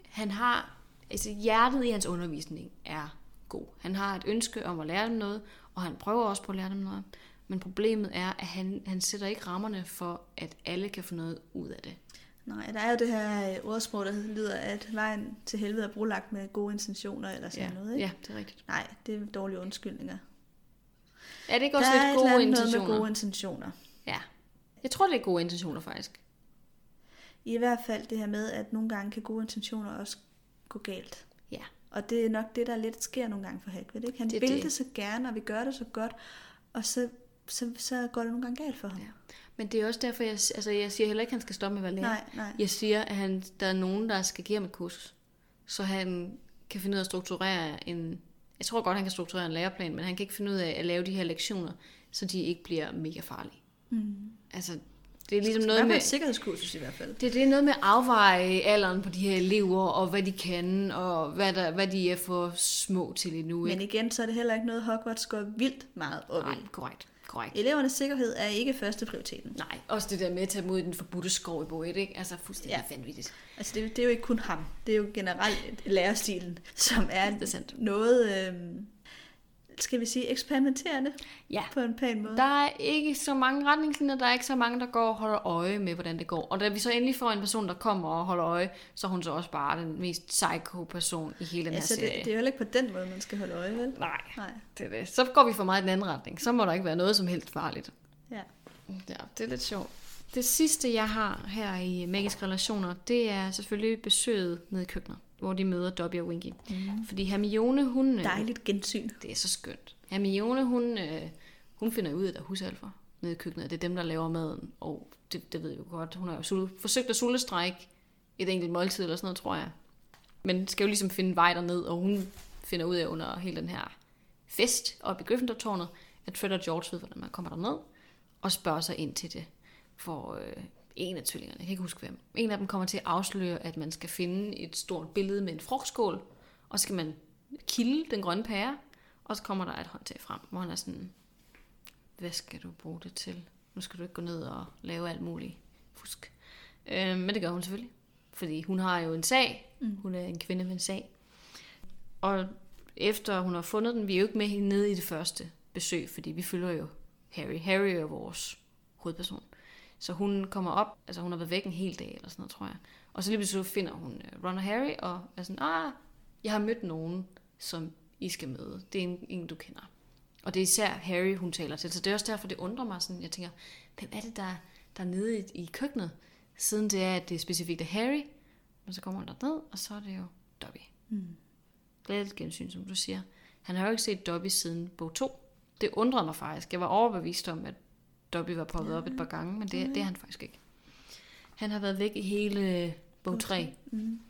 [SPEAKER 1] han har, altså hjertet i hans undervisning er god. Han har et ønske om at lære dem noget, og han prøver også på at lære dem noget. Men problemet er, at han, han sætter ikke rammerne for, at alle kan få noget ud af det.
[SPEAKER 2] Nej, der er jo det her øh, ordsprog, der lyder, at vejen til helvede er brolagt med gode intentioner, eller sådan
[SPEAKER 1] Ja,
[SPEAKER 2] noget, ikke?
[SPEAKER 1] ja, det er rigtigt.
[SPEAKER 2] Nej, det er dårlige undskyldninger.
[SPEAKER 1] Er det ikke
[SPEAKER 2] Der
[SPEAKER 1] også
[SPEAKER 2] er
[SPEAKER 1] lidt gode
[SPEAKER 2] andet noget med
[SPEAKER 1] intentioner?
[SPEAKER 2] gode intentioner.
[SPEAKER 1] Ja. Jeg tror, det er gode intentioner, faktisk.
[SPEAKER 2] I hvert fald det her med, at nogle gange kan gode intentioner også gå galt.
[SPEAKER 1] Ja.
[SPEAKER 2] Og det er nok det, der lidt sker nogle gange for Hagrid. Ikke? Han
[SPEAKER 1] Det
[SPEAKER 2] vil det.
[SPEAKER 1] det
[SPEAKER 2] så gerne, og vi gør det så godt, og så, så, så går det nogle gange galt for ham.
[SPEAKER 1] Ja. Men det er også derfor, jeg, altså, jeg siger heller ikke, at han skal stoppe med at være lærer.
[SPEAKER 2] Nej, nej.
[SPEAKER 1] Jeg siger, at han, der er nogen, der skal give ham et kursus, så han kan finde ud af at strukturere en... Jeg tror godt, han kan strukturere en læreplan, men han kan ikke finde ud af at lave de her lektioner, så de ikke bliver mega farlige.
[SPEAKER 2] Mm.
[SPEAKER 1] Altså, det er ligesom
[SPEAKER 2] Noget med
[SPEAKER 1] med...
[SPEAKER 2] et sikkerhedskursus i hvert fald.
[SPEAKER 1] Det, det er noget med at afveje alderen på de her elever, og hvad de kan, og hvad, der, hvad de er for små til endnu.
[SPEAKER 2] Men
[SPEAKER 1] Ikke?
[SPEAKER 2] igen, så er det heller ikke noget, Hogwarts går vildt meget op
[SPEAKER 1] Nej, korrekt. korrekt.
[SPEAKER 2] Elevernes sikkerhed er ikke første prioriteten.
[SPEAKER 1] Nej, også det der med at tage mod den forbudte skov i bog 1, ikke? Altså fuldstændig ja. vanvittigt.
[SPEAKER 2] Altså det, det er jo ikke kun ham. Det er jo generelt lærerstilen, som er,
[SPEAKER 1] er
[SPEAKER 2] noget, øhm, skal vi sige, eksperimenterende
[SPEAKER 1] Ja,
[SPEAKER 2] på en pæn måde.
[SPEAKER 1] Der er ikke så mange retningslinjer, der er ikke så mange, der går og holder øje med, hvordan det går. Og da vi så endelig får en person, der kommer og holder øje, så er hun så også bare den mest psycho-person i hele den her
[SPEAKER 2] altså, det,
[SPEAKER 1] serie.
[SPEAKER 2] det er jo ikke på den måde, man skal holde øje, vel?
[SPEAKER 1] Nej,
[SPEAKER 2] Nej.
[SPEAKER 1] det er det. Så går vi for meget i den anden retning. Så må der ikke være noget som helst farligt.
[SPEAKER 2] Ja.
[SPEAKER 1] Ja, det er lidt sjovt. Det sidste, jeg har her i Magiske Relationer, det er selvfølgelig besøget nede i køkkenet, hvor de møder Dobby og Winky. Mm. Fordi Hermione, hun... øh,
[SPEAKER 2] Dejligt gensyn.
[SPEAKER 1] Det er så skønt. Hermione, hun, øh, hun finder ud af, at der er husalfer nede i køkkenet. Det er dem, der laver maden. Og det, det ved jeg jo godt. Hun har jo sul- forsøgt at sulestrække et enkelt måltid eller sådan noget, tror jeg. Men skal jo ligesom finde vej derned, og hun finder ud af under hele den her fest oppe i Gryffindor-tårnet, at Fred og George ved, hvordan man kommer derned, og spørger sig ind til det. For øh, en af tvillingerne, jeg kan ikke huske hvem, en af dem kommer til at afsløre, at man skal finde et stort billede med en frugtskål, og så skal man kilde den grønne pære, og så kommer der et håndtag frem, hvor han er sådan, hvad skal du bruge det til? Nu skal du ikke gå ned og lave alt muligt fusk. Øh, men det gør hun selvfølgelig, fordi hun har jo en sag. Mm. Hun er en kvinde med en sag. Og efter hun har fundet den, vi er jo ikke med hende nede i det første besøg, fordi vi følger jo Harry. Harry er vores hovedperson. Så hun kommer op, altså hun har været væk en hel dag eller sådan noget, tror jeg. Og så lige pludselig finder hun øh, Ron og Harry, og er sådan, ah, jeg har mødt nogen, som I skal møde. Det er en, en du kender. Og det er især Harry, hun taler til. Så det er også derfor, det undrer mig sådan. Jeg tænker, hvem er det, der, der er nede i, i køkkenet? Siden det er, at det er specifikt af Harry. Men så kommer han ned, og så er det jo Dobby. Mm. Glædeligt gensyn, som du siger. Han har jo ikke set Dobby siden bog 2. Det undrede mig faktisk. Jeg var overbevist om, at Dobby var poppet ja. op et par gange, men det, det er han faktisk ikke. Han har været væk i hele bog 3. Mm.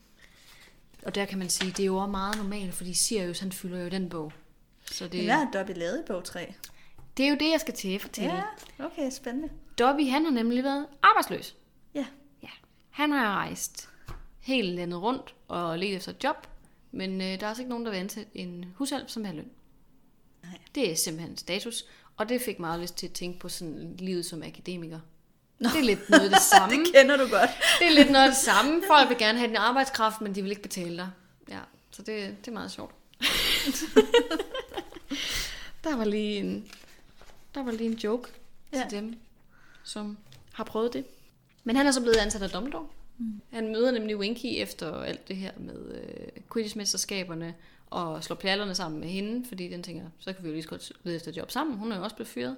[SPEAKER 1] Og der kan man sige, det er jo også meget normalt, fordi Sirius han fylder jo den bog.
[SPEAKER 2] Så det, hvad har Dobby lavet i bog 3?
[SPEAKER 1] Det er jo det, jeg skal til at fortælle.
[SPEAKER 2] Ja, okay, spændende.
[SPEAKER 1] Dobby, han har nemlig været arbejdsløs.
[SPEAKER 2] Ja.
[SPEAKER 1] ja. Han har rejst hele landet rundt og let efter et job, men øh, der er altså ikke nogen, der vil ansætte en hushjælp som er løn. Nej. Det er simpelthen status, og det fik meget lyst til at tænke på sådan livet som akademiker. Nå. Det er lidt noget af det samme.
[SPEAKER 2] det kender du godt.
[SPEAKER 1] det er lidt noget af det samme. Folk vil gerne have din arbejdskraft, men de vil ikke betale dig. Ja, så det, det er meget sjovt. der var lige en, der var lige en joke ja. til dem, som har prøvet det. Men han er så blevet ansat af Dumbledore. Mm. Han møder nemlig Winky efter alt det her med øh, Quidditch-mesterskaberne og slår pjallerne sammen med hende, fordi den tænker, så kan vi jo lige så godt lede efter job sammen. Hun er jo også blevet fyret.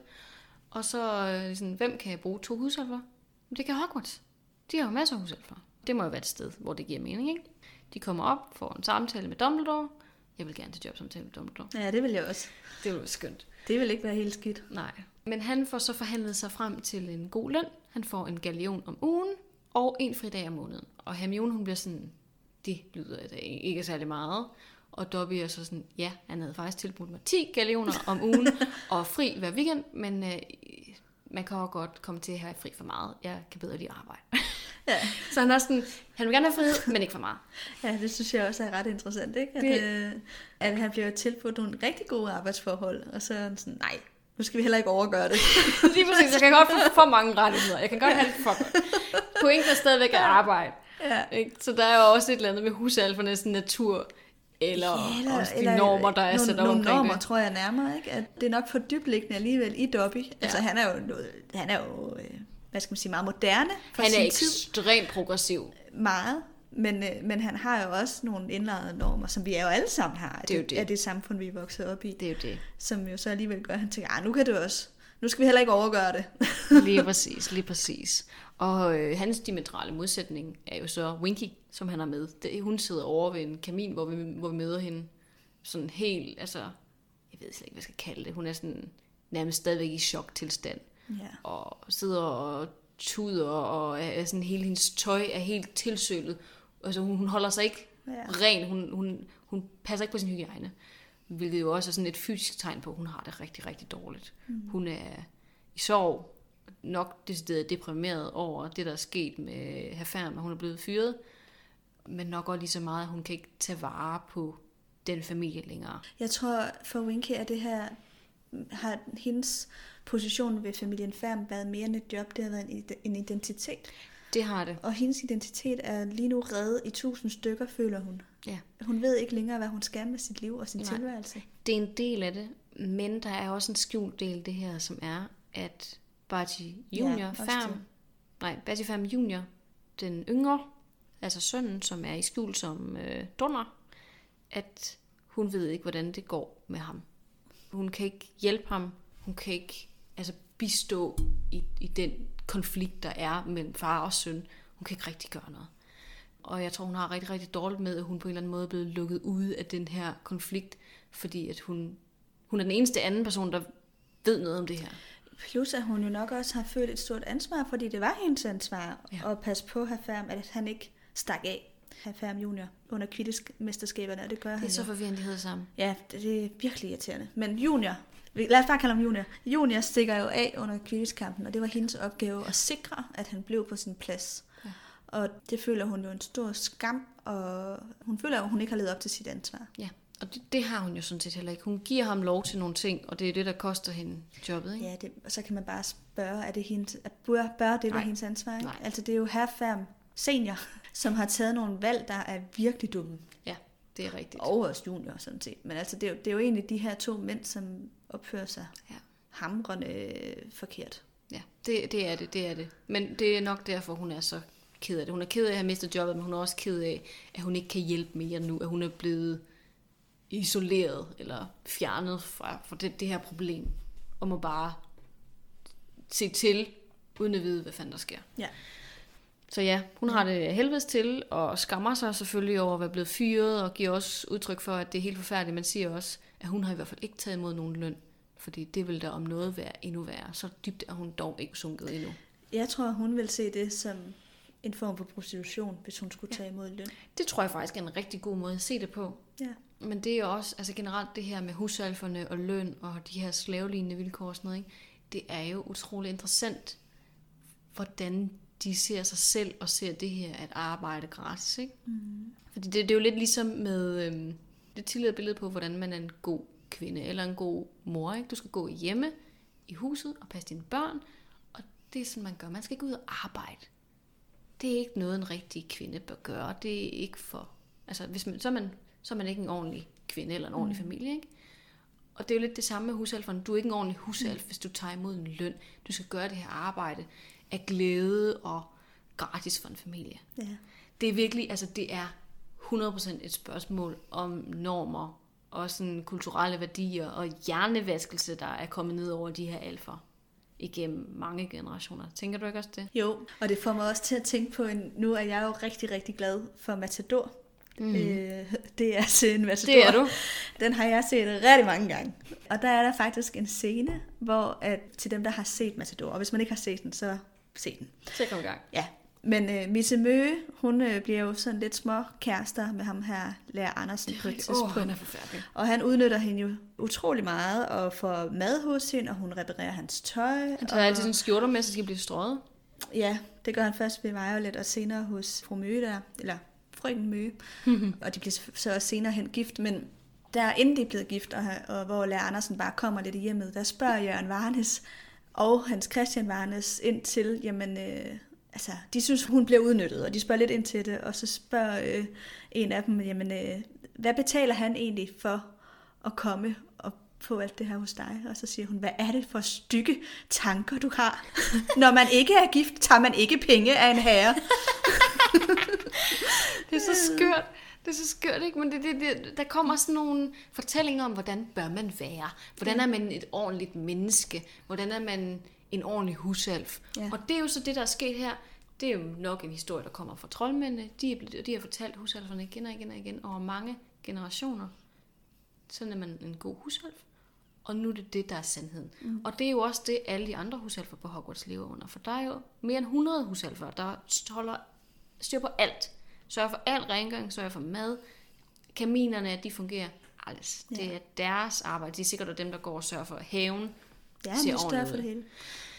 [SPEAKER 1] Og så øh, sådan, hvem kan jeg bruge to husalfer? Det kan Hogwarts. De har jo masser af husalfer. Det må jo være et sted, hvor det giver mening, ikke? De kommer op, får en samtale med Dumbledore. Jeg vil gerne til jobsamtale med Dumbledore.
[SPEAKER 2] Ja, det vil jeg også.
[SPEAKER 1] Det vil være skønt.
[SPEAKER 2] Det vil ikke være helt skidt.
[SPEAKER 1] Nej. Men han får så forhandlet sig frem til en god løn. Han får en galion om ugen og en fridag om måneden. Og Hermione, hun bliver sådan, det lyder ikke særlig meget. Og Dobby er så sådan, ja, han havde faktisk tilbudt mig 10 galioner om ugen og fri hver weekend, men øh, man kan også godt komme til at have fri for meget. Jeg kan bedre lige arbejde. Ja. Så han er sådan, han vil gerne have frihed, men ikke for meget.
[SPEAKER 2] Ja, det synes jeg også er ret interessant, ikke? At, det... øh, at han bliver tilbudt nogle rigtig gode arbejdsforhold, og så er han sådan, nej, nu skal vi heller ikke overgøre det.
[SPEAKER 1] Lige præcis, jeg kan godt få for mange rettigheder. Jeg kan godt have det for godt. Pointen er stadigvæk at arbejde. Ja. Ikke? Så der er jo også et eller andet med husalfernes natur, eller, ja, eller også de eller, normer, der er sat
[SPEAKER 2] omkring normer, det. tror jeg nærmere, ikke? At det er nok for dybliggende alligevel i Dobby. Ja. Altså han er jo, han er jo øh, hvad skal man sige, meget moderne
[SPEAKER 1] for Han er sin ekstremt tid. progressiv.
[SPEAKER 2] Meget. Men, øh, men han har jo også nogle indlejrede normer, som vi jo alle sammen har.
[SPEAKER 1] Det er jo det.
[SPEAKER 2] Af det samfund, vi er vokset op i.
[SPEAKER 1] Det er jo det.
[SPEAKER 2] Som jo så alligevel gør, at han tænker, ah, nu kan det også. Nu skal vi heller ikke overgøre det.
[SPEAKER 1] lige præcis, lige præcis. Og øh, hans diametrale modsætning er jo så Winky, som han har med. Det, hun sidder over ved en kamin, hvor vi, hvor vi møder hende. Sådan helt, altså, jeg ved slet ikke, hvad jeg skal kalde det. Hun er sådan nærmest stadigvæk i choktilstand. Ja. Og sidder og tuder, og er sådan, hele hendes tøj er helt tilsølet. Altså, hun, hun holder sig ikke ja. ren. Hun, hun, hun passer ikke på sin hygiejne. Hvilket jo også er sådan et fysisk tegn på, at hun har det rigtig, rigtig dårligt. Mm. Hun er i sorg, nok decideret deprimeret over det, der er sket med Herfærm, at hun er blevet fyret. Men nok også lige så meget, at hun kan ikke tage vare på den familie længere.
[SPEAKER 2] Jeg tror for Winky er det her, har hendes position ved familien Færm været mere end et job, det har været en identitet.
[SPEAKER 1] Det har det.
[SPEAKER 2] Og hendes identitet er lige nu reddet i tusind stykker, føler hun. Ja. Hun ved ikke længere, hvad hun skal med sit liv og sin Nej. tilværelse.
[SPEAKER 1] Det er en del af det, men der er også en skjult del det her, som er, at Barty Junior, ja, Færm, nej, Barty Færm Junior, den yngre, altså sønnen, som er i skjul som øh, donner, at hun ved ikke, hvordan det går med ham. Hun kan ikke hjælpe ham, hun kan ikke altså, bistå i, i den konflikt, der er mellem far og søn. Hun kan ikke rigtig gøre noget. Og jeg tror, hun har rigtig, rigtig dårligt med, at hun på en eller anden måde er blevet lukket ude af den her konflikt, fordi at hun, hun er den eneste anden person, der ved noget om det her.
[SPEAKER 2] Plus at hun jo nok også har følt et stort ansvar, fordi det var hendes ansvar ja. at passe på færm, at han ikke stak af Herm Junior under mesterskaberne, og det gør
[SPEAKER 1] Det
[SPEAKER 2] han
[SPEAKER 1] er så forvirrende, de hedder sammen.
[SPEAKER 2] Ja, det, det er virkelig irriterende. Men Junior, lad os bare kalde ham Junior. Junior stikker jo af under kvindeskampen, og det var hendes opgave at sikre, at han blev på sin plads.
[SPEAKER 1] Ja.
[SPEAKER 2] Og det føler hun jo en stor skam, og hun føler jo, at hun ikke har levet op til sit ansvar.
[SPEAKER 1] Ja, og det, det har hun jo sådan set heller ikke. Hun giver ham lov til nogle ting, og det er det, der koster hende jobbet, ikke?
[SPEAKER 2] Ja, det, og så kan man bare spørge, er det hendes, at bør, bør det være hendes ansvar? Ikke?
[SPEAKER 1] Nej.
[SPEAKER 2] Altså det er jo herr Færm senior, som har taget nogle valg, der er virkelig dumme.
[SPEAKER 1] Ja, det er rigtigt.
[SPEAKER 2] Og også junior sådan set. Men altså det er, jo, det er jo egentlig de her to mænd, som opfører sig
[SPEAKER 1] Ja.
[SPEAKER 2] hamrende forkert.
[SPEAKER 1] Ja, det, det er det, det er det. Men det er nok derfor, hun er så ked af det. Hun er ked af at have mistet jobbet, men hun er også ked af, at hun ikke kan hjælpe mere nu, at hun er blevet isoleret eller fjernet fra, fra det, det her problem, og må bare se til, uden at vide, hvad fanden der sker.
[SPEAKER 2] Ja.
[SPEAKER 1] Så ja, hun har det helvedes til, og skammer sig selvfølgelig over at være blevet fyret, og giver også udtryk for, at det er helt forfærdeligt. Man siger også, at hun har i hvert fald ikke taget imod nogen løn, fordi det vil der om noget være endnu værre. Så dybt er hun dog ikke sunket endnu.
[SPEAKER 2] Jeg tror, hun vil se det som en form for prostitution, hvis hun skulle tage imod løn.
[SPEAKER 1] Det tror jeg faktisk er en rigtig god måde at se det på.
[SPEAKER 2] Ja.
[SPEAKER 1] Men det er også, altså generelt det her med husalferne og løn og de her slavelignende vilkår og sådan noget, ikke? det er jo utrolig interessant, hvordan de ser sig selv og ser det her at arbejde gratis. Ikke? Mm. Fordi det, det er jo lidt ligesom med øhm, det tidligere billede på, hvordan man er en god kvinde eller en god mor. Ikke? Du skal gå hjemme i huset og passe dine børn, og det er sådan, man gør. Man skal ikke ud og arbejde. Det er ikke noget, en rigtig kvinde bør gøre. Det er ikke for... Altså, hvis man, så, er man, så er man ikke en ordentlig kvinde eller en ordentlig mm. familie, ikke? Og det er jo lidt det samme med husalferen. Du er ikke en ordentlig husalf, mm. hvis du tager imod en løn. Du skal gøre det her arbejde af glæde og gratis for en familie.
[SPEAKER 2] ja.
[SPEAKER 1] Det er virkelig, altså det er 100% et spørgsmål om normer og sådan kulturelle værdier og hjernevaskelse, der er kommet ned over de her alfer igennem mange generationer. Tænker du ikke også det?
[SPEAKER 2] Jo, og det får mig også til at tænke på, en, nu er jeg jo rigtig, rigtig glad for Matador. Mm. Øh, det er til en Matador.
[SPEAKER 1] Det er du.
[SPEAKER 2] Den har jeg set rigtig mange gange. Og der er der faktisk en scene, hvor at, til dem, der har set Matador, og hvis man ikke har set den, så se den.
[SPEAKER 1] Så kom i gang.
[SPEAKER 2] Ja, men øh, Misse Møge, hun øh, bliver jo sådan lidt små kærester med ham her, Lærer Andersen på et tidspunkt.
[SPEAKER 1] han er forfærdelig.
[SPEAKER 2] Og han udnytter hende jo utrolig meget, og får mad hos hende, og hun reparerer hans tøj.
[SPEAKER 1] Han
[SPEAKER 2] og,
[SPEAKER 1] tager altid sådan skjorter med, så skal blive strøget.
[SPEAKER 2] Ja, det gør han først ved Violet, og senere hos fru Møge der, eller frøken Møge. og de bliver så også senere hen gift, men der inden de er blevet gift, og, og hvor Lærer Andersen bare kommer lidt i hjemmet, der spørger Jørgen Varnes og Hans Christian Varnes ind til, jamen, øh, altså, de synes, hun bliver udnyttet, og de spørger lidt ind til det, og så spørger øh, en af dem, jamen, øh, hvad betaler han egentlig for at komme og få alt det her hos dig? Og så siger hun, hvad er det for stykke tanker, du har? Når man ikke er gift, tager man ikke penge af en herre.
[SPEAKER 1] Det er så skørt. Det er så skørt, ikke? Men det, det, det, der kommer sådan nogle fortællinger om, hvordan bør man være. Hvordan er man et ordentligt menneske? Hvordan er man en ordentlig husalf?
[SPEAKER 2] Ja.
[SPEAKER 1] Og det er jo så det, der er sket her. Det er jo nok en historie, der kommer fra troldmændene. De, er blevet, de har fortalt husalferne igen og igen og igen over mange generationer. Sådan er man en god husalf. Og nu er det det, der er sandheden. Mm. Og det er jo også det, alle de andre husalfer på Hogwarts lever under. For der er jo mere end 100 husalfer, der holder styr på alt. Sørger for al rengøring, sørger for mad. Kaminerne, at de fungerer. Alles. Ja. Det er deres arbejde. De er sikkert dem, der går og sørger for haven.
[SPEAKER 2] Ja,
[SPEAKER 1] ser
[SPEAKER 2] de er for det hele.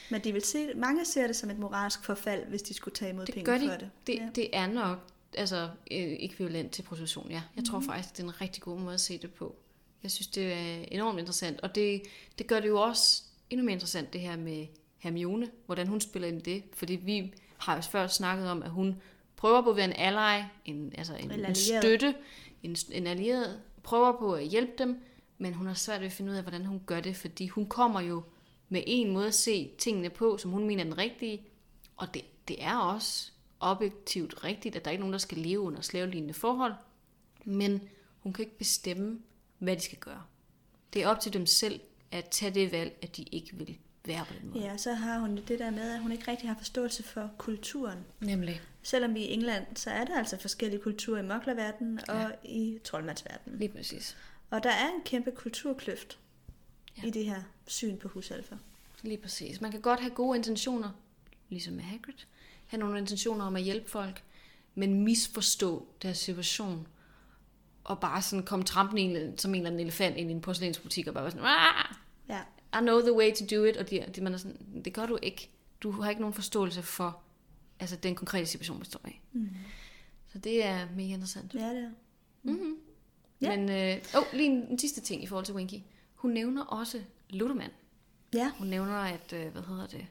[SPEAKER 2] Men de vil se, mange ser det som et moralsk forfald, hvis de skulle tage imod
[SPEAKER 1] Det
[SPEAKER 2] penge
[SPEAKER 1] gør de.
[SPEAKER 2] for det.
[SPEAKER 1] Det,
[SPEAKER 2] ja.
[SPEAKER 1] det er nok altså, øh, ekvivalent til prostitution, ja. Jeg
[SPEAKER 2] Mhm.
[SPEAKER 1] tror faktisk, det er en rigtig god måde at se det på. Jeg synes, det er enormt interessant. Og det, det gør det jo også endnu mere interessant, det her med Hermione, hvordan hun spiller ind i det. Fordi vi har jo før snakket om, at hun prøver på at være en ally, en, altså en,
[SPEAKER 2] En
[SPEAKER 1] en støtte, en, en allieret, prøver på at hjælpe dem, men hun har svært ved at finde ud af, hvordan hun gør det, fordi hun kommer jo med en måde at se tingene på, som hun mener er den rigtige, og det, det er også objektivt rigtigt, at der ikke er nogen, der skal leve under slavelignende forhold, men hun kan ikke bestemme, hvad de skal gøre. Det er op til dem selv at tage det valg, at de ikke vil være på den måde.
[SPEAKER 2] ja, så har hun det der med, at hun ikke rigtig har forståelse for kulturen.
[SPEAKER 1] Nemlig.
[SPEAKER 2] Selvom vi er i England, så er der altså forskellige kulturer i moklerverdenen og
[SPEAKER 1] Ja.
[SPEAKER 2] i troldmandsverdenen.
[SPEAKER 1] Lige præcis.
[SPEAKER 2] Og der er en kæmpe kulturkløft
[SPEAKER 1] Ja.
[SPEAKER 2] i det her syn på husalfer.
[SPEAKER 1] Lige præcis. Man kan godt have gode intentioner, ligesom med Hagrid. Have nogle intentioner om at hjælpe folk, men misforstå deres situation, og bare sådan komme trampende som en eller anden elefant ind i en porcelænsbutik, og bare være sådan, "Ah,
[SPEAKER 2] Ja.
[SPEAKER 1] I know the way to do it, og de, de, man er sådan, det gør du ikke. Du har ikke nogen forståelse for altså, den konkrete situation, man står i. Mm. Så det er mega interessant.
[SPEAKER 2] Ja, det er.
[SPEAKER 1] Mm-hmm.
[SPEAKER 2] Ja.
[SPEAKER 1] Men, øh, oh, lige en, en sidste ting i forhold til Winky. Hun nævner også Ludoman.
[SPEAKER 2] Ja.
[SPEAKER 1] Hun nævner, at, øh, hvad hedder det,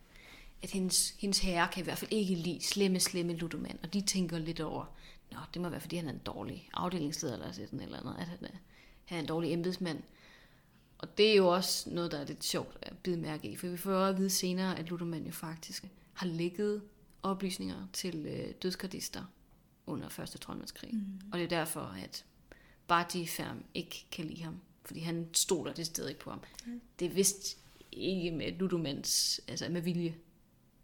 [SPEAKER 1] at hendes, hendes herre kan i hvert fald ikke lide slemme, slemme Ludoman. Og de tænker lidt over, nå, det må være, fordi han er en dårlig afdelingsleder eller sådan eller andet, at han er, han er en dårlig embedsmand. Og det er jo også noget, der er lidt sjovt at bide mærke i, for vi får jo at vide senere, at Ludoman jo faktisk har lægget oplysninger til øh, dødskardister under Første troldmandskrig. Mm. Og det er derfor, at Barty Ferm ikke kan lide ham, fordi han stoler det sted ikke på ham. Mm. Det er vist ikke med Ludomans, altså med vilje.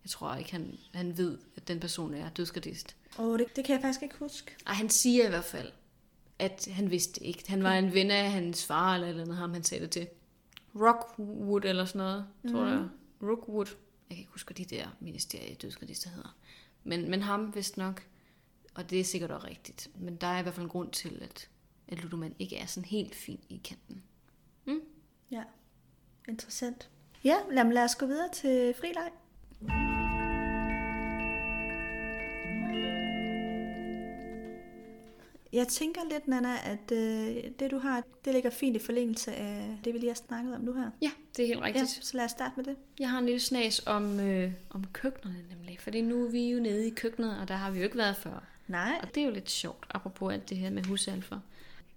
[SPEAKER 1] Jeg tror ikke, han, han ved, at den person er dødsgardist.
[SPEAKER 2] Åh, oh, det, det kan jeg faktisk ikke huske.
[SPEAKER 1] Ej, han siger i hvert fald, at han vidste ikke. Han var en ven af hans far, eller eller andet, ham han sagde det til. Rockwood eller sådan noget, tror jeg. Rookwood. Jeg kan ikke huske, hvad de der ministerie dødsgardister hedder. Men, men ham vist nok, og det er sikkert også rigtigt. Men der er i hvert fald en grund til, at, at Ludoman ikke er sådan helt fin i kanten.
[SPEAKER 2] Ja. Interessant. Ja, lad, lad os gå videre til frileg. Jeg tænker lidt, Nana, at øh, det du har, det ligger fint i forlængelse af det, vi lige har snakket om nu her.
[SPEAKER 1] Ja, det er helt
[SPEAKER 2] Ja,
[SPEAKER 1] rigtigt.
[SPEAKER 2] så lad os starte med det.
[SPEAKER 1] Jeg har en lille snas om, øh, om køkkenerne nemlig. Fordi nu er vi jo nede i køkkenet, og der har vi jo ikke været før.
[SPEAKER 2] Nej,
[SPEAKER 1] Og det er jo lidt sjovt, apropos alt det her med husalfer.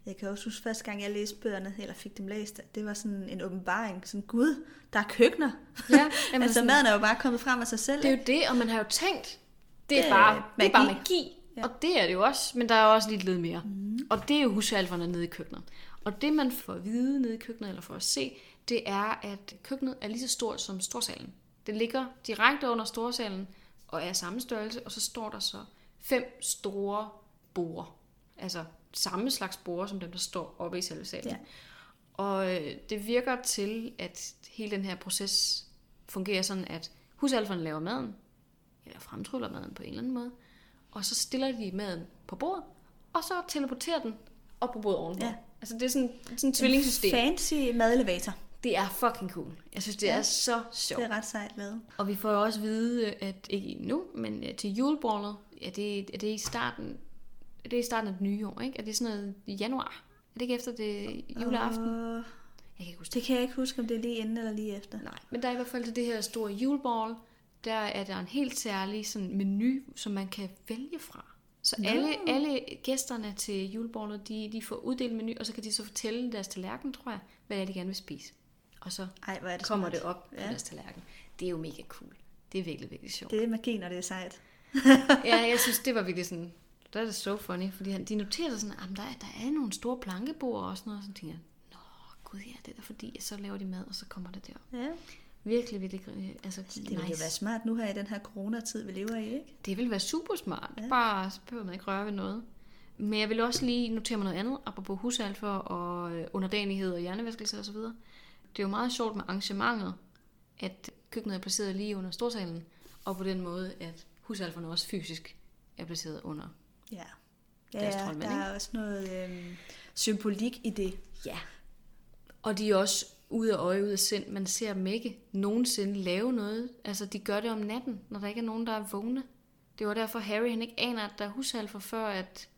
[SPEAKER 2] Jeg kan også huske første gang, jeg læste bøgerne, eller fik dem læst, at det var sådan en åbenbaring. Sådan, gud, der er køkkener.
[SPEAKER 1] Ja,
[SPEAKER 2] altså,
[SPEAKER 1] sådan-
[SPEAKER 2] maden er jo bare kommet frem af sig selv.
[SPEAKER 1] Det er
[SPEAKER 2] ikke?
[SPEAKER 1] jo det, og man har jo tænkt, det er,
[SPEAKER 2] Det
[SPEAKER 1] bare, det er bare
[SPEAKER 2] magi.
[SPEAKER 1] magi.
[SPEAKER 2] Ja.
[SPEAKER 1] Og det er det jo også, men der er også lidt lidt mere. Mm. Og det er jo husalferne nede i køkkenet. Og det man får at vide nede i køkkenet, eller får at se, det er, at køkkenet er lige så stort som storsalen. Det ligger direkte under storsalen, og er samme størrelse, og så står der så fem store borde. Altså samme slags borde, som dem, der står oppe i selve salen.
[SPEAKER 2] Ja.
[SPEAKER 1] Og øh, det virker til, at hele den her proces fungerer sådan, at husalferne laver maden, eller fremtryller maden på en eller anden måde, og så stiller de maden på bordet, og så teleporterer den op på bordet ovenpå.
[SPEAKER 2] Ja.
[SPEAKER 1] Altså det er sådan, sådan et tvillingssystem.
[SPEAKER 2] Fancy madelevator.
[SPEAKER 1] Det er fucking cool. Jeg synes, det
[SPEAKER 2] Ja.
[SPEAKER 1] er så sjovt.
[SPEAKER 2] Det er ret sejt lavet.
[SPEAKER 1] Og vi får jo også at vide, at ikke nu, men øh, til julebordet, er det, er det i starten, er det i starten af det nye år, ikke? Er det sådan noget i januar? Er det ikke efter det juleaften?
[SPEAKER 2] Og
[SPEAKER 1] Jeg kan ikke huske
[SPEAKER 2] det kan jeg ikke huske, om det er lige inden eller lige efter.
[SPEAKER 1] Nej, men der er i hvert fald til det her store juleball, der er der en helt særlig sådan, menu, som man kan vælge fra. Så
[SPEAKER 2] Nå.
[SPEAKER 1] alle, alle gæsterne til juleballet, de, de får uddelt menu, og så kan de så fortælle deres tallerken, tror jeg, hvad det er, de gerne vil spise. Og så
[SPEAKER 2] Ej, hvor er det
[SPEAKER 1] kommer
[SPEAKER 2] smart.
[SPEAKER 1] det op på
[SPEAKER 2] Ja.
[SPEAKER 1] deres tallerken. Det er jo mega cool. Det er virkelig, virkelig sjovt.
[SPEAKER 2] Det er magi, når det er sejt.
[SPEAKER 1] ja, jeg synes, det var virkelig sådan, det er det so funny, fordi han, de noterer sig sådan, at der, er, der er nogle store plankebord og sådan noget, og så tænker jeg, nå, gud ja, det er da fordi, så laver de mad, og så kommer det der.
[SPEAKER 2] Ja.
[SPEAKER 1] Virkelig, virkelig, øh, altså
[SPEAKER 2] Det
[SPEAKER 1] nice.
[SPEAKER 2] ville jo være smart nu her i den her coronatid, vi lever i, ikke?
[SPEAKER 1] Det vil være super smart.
[SPEAKER 2] Ja.
[SPEAKER 1] Ja. Bare så behøver man ikke røre ved noget. Men jeg vil også lige notere mig noget andet, apropos husalfer og øh, underdanighed og hjernevaskelse osv. Det er jo meget sjovt med arrangementet, at køkkenet er placeret lige under storsalen, og på den måde, at husalferne også fysisk er placeret under.
[SPEAKER 2] Ja.
[SPEAKER 1] Deres
[SPEAKER 2] Ja,
[SPEAKER 1] troldmænd,
[SPEAKER 2] der er også noget øhm, symbolik i det.
[SPEAKER 1] Ja. Og de er også ude af øje, ude af sind. Man ser dem ikke nogensinde lave noget. Altså, de gør det om natten, når der ikke er nogen, der er vågne. Det var derfor, Harry han ikke aner, at der er husalfer, før at...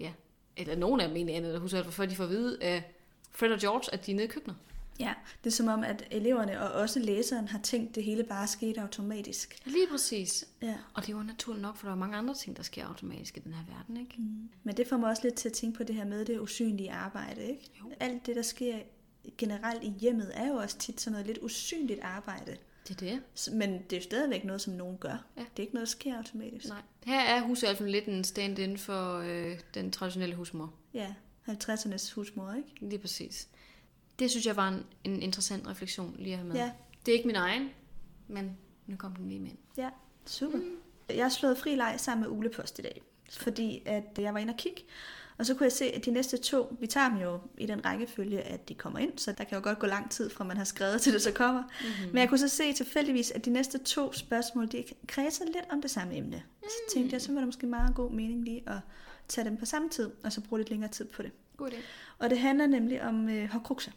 [SPEAKER 1] Ja, eller nogen af dem egentlig aner, at der er husalfer, før de får at vide af Fred og George, at de er nede i køkkenet.
[SPEAKER 2] Ja, det er som om, at eleverne og også læseren har tænkt, at det hele bare skete automatisk.
[SPEAKER 1] Lige præcis.
[SPEAKER 2] Ja.
[SPEAKER 1] Og det var naturligt nok, for der er mange andre ting, der sker automatisk i den her verden, ikke? Mm.
[SPEAKER 2] Men det får mig også lidt til at tænke på det her med det usynlige arbejde, ikke?
[SPEAKER 1] Jo.
[SPEAKER 2] Alt det, der sker generelt i hjemmet, er jo også tit sådan noget lidt usynligt arbejde.
[SPEAKER 1] Det er det.
[SPEAKER 2] Men det er jo stadigvæk noget, som nogen gør.
[SPEAKER 1] Ja.
[SPEAKER 2] Det er ikke noget, der sker automatisk.
[SPEAKER 1] Nej. Her er husalfen lidt en stand-in for øh, den traditionelle husmor.
[SPEAKER 2] Ja, 50'ernes husmor, ikke?
[SPEAKER 1] Lige præcis. Det synes jeg var en, en interessant refleksion lige at have med.
[SPEAKER 2] Ja.
[SPEAKER 1] Det er ikke min egen, men nu kom den lige med ind.
[SPEAKER 2] Ja, super. Mm. Jeg har slået fri leg sammen med ulepost i dag, fordi at jeg var inde og kigge, og så kunne jeg se, at de næste to, vi tager dem jo i den rækkefølge, at de kommer ind, så der kan jo godt gå lang tid fra man har skrevet til det så kommer. Mm-hmm. Men jeg kunne så se tilfældigvis, at de næste to spørgsmål, de kredser lidt om det samme emne. Og så tænkte jeg, så var det måske meget god mening lige at tage dem på samme tid, og så bruge lidt længere tid på det.
[SPEAKER 1] God idé.
[SPEAKER 2] Og det handler nemlig om øh, horcruxer.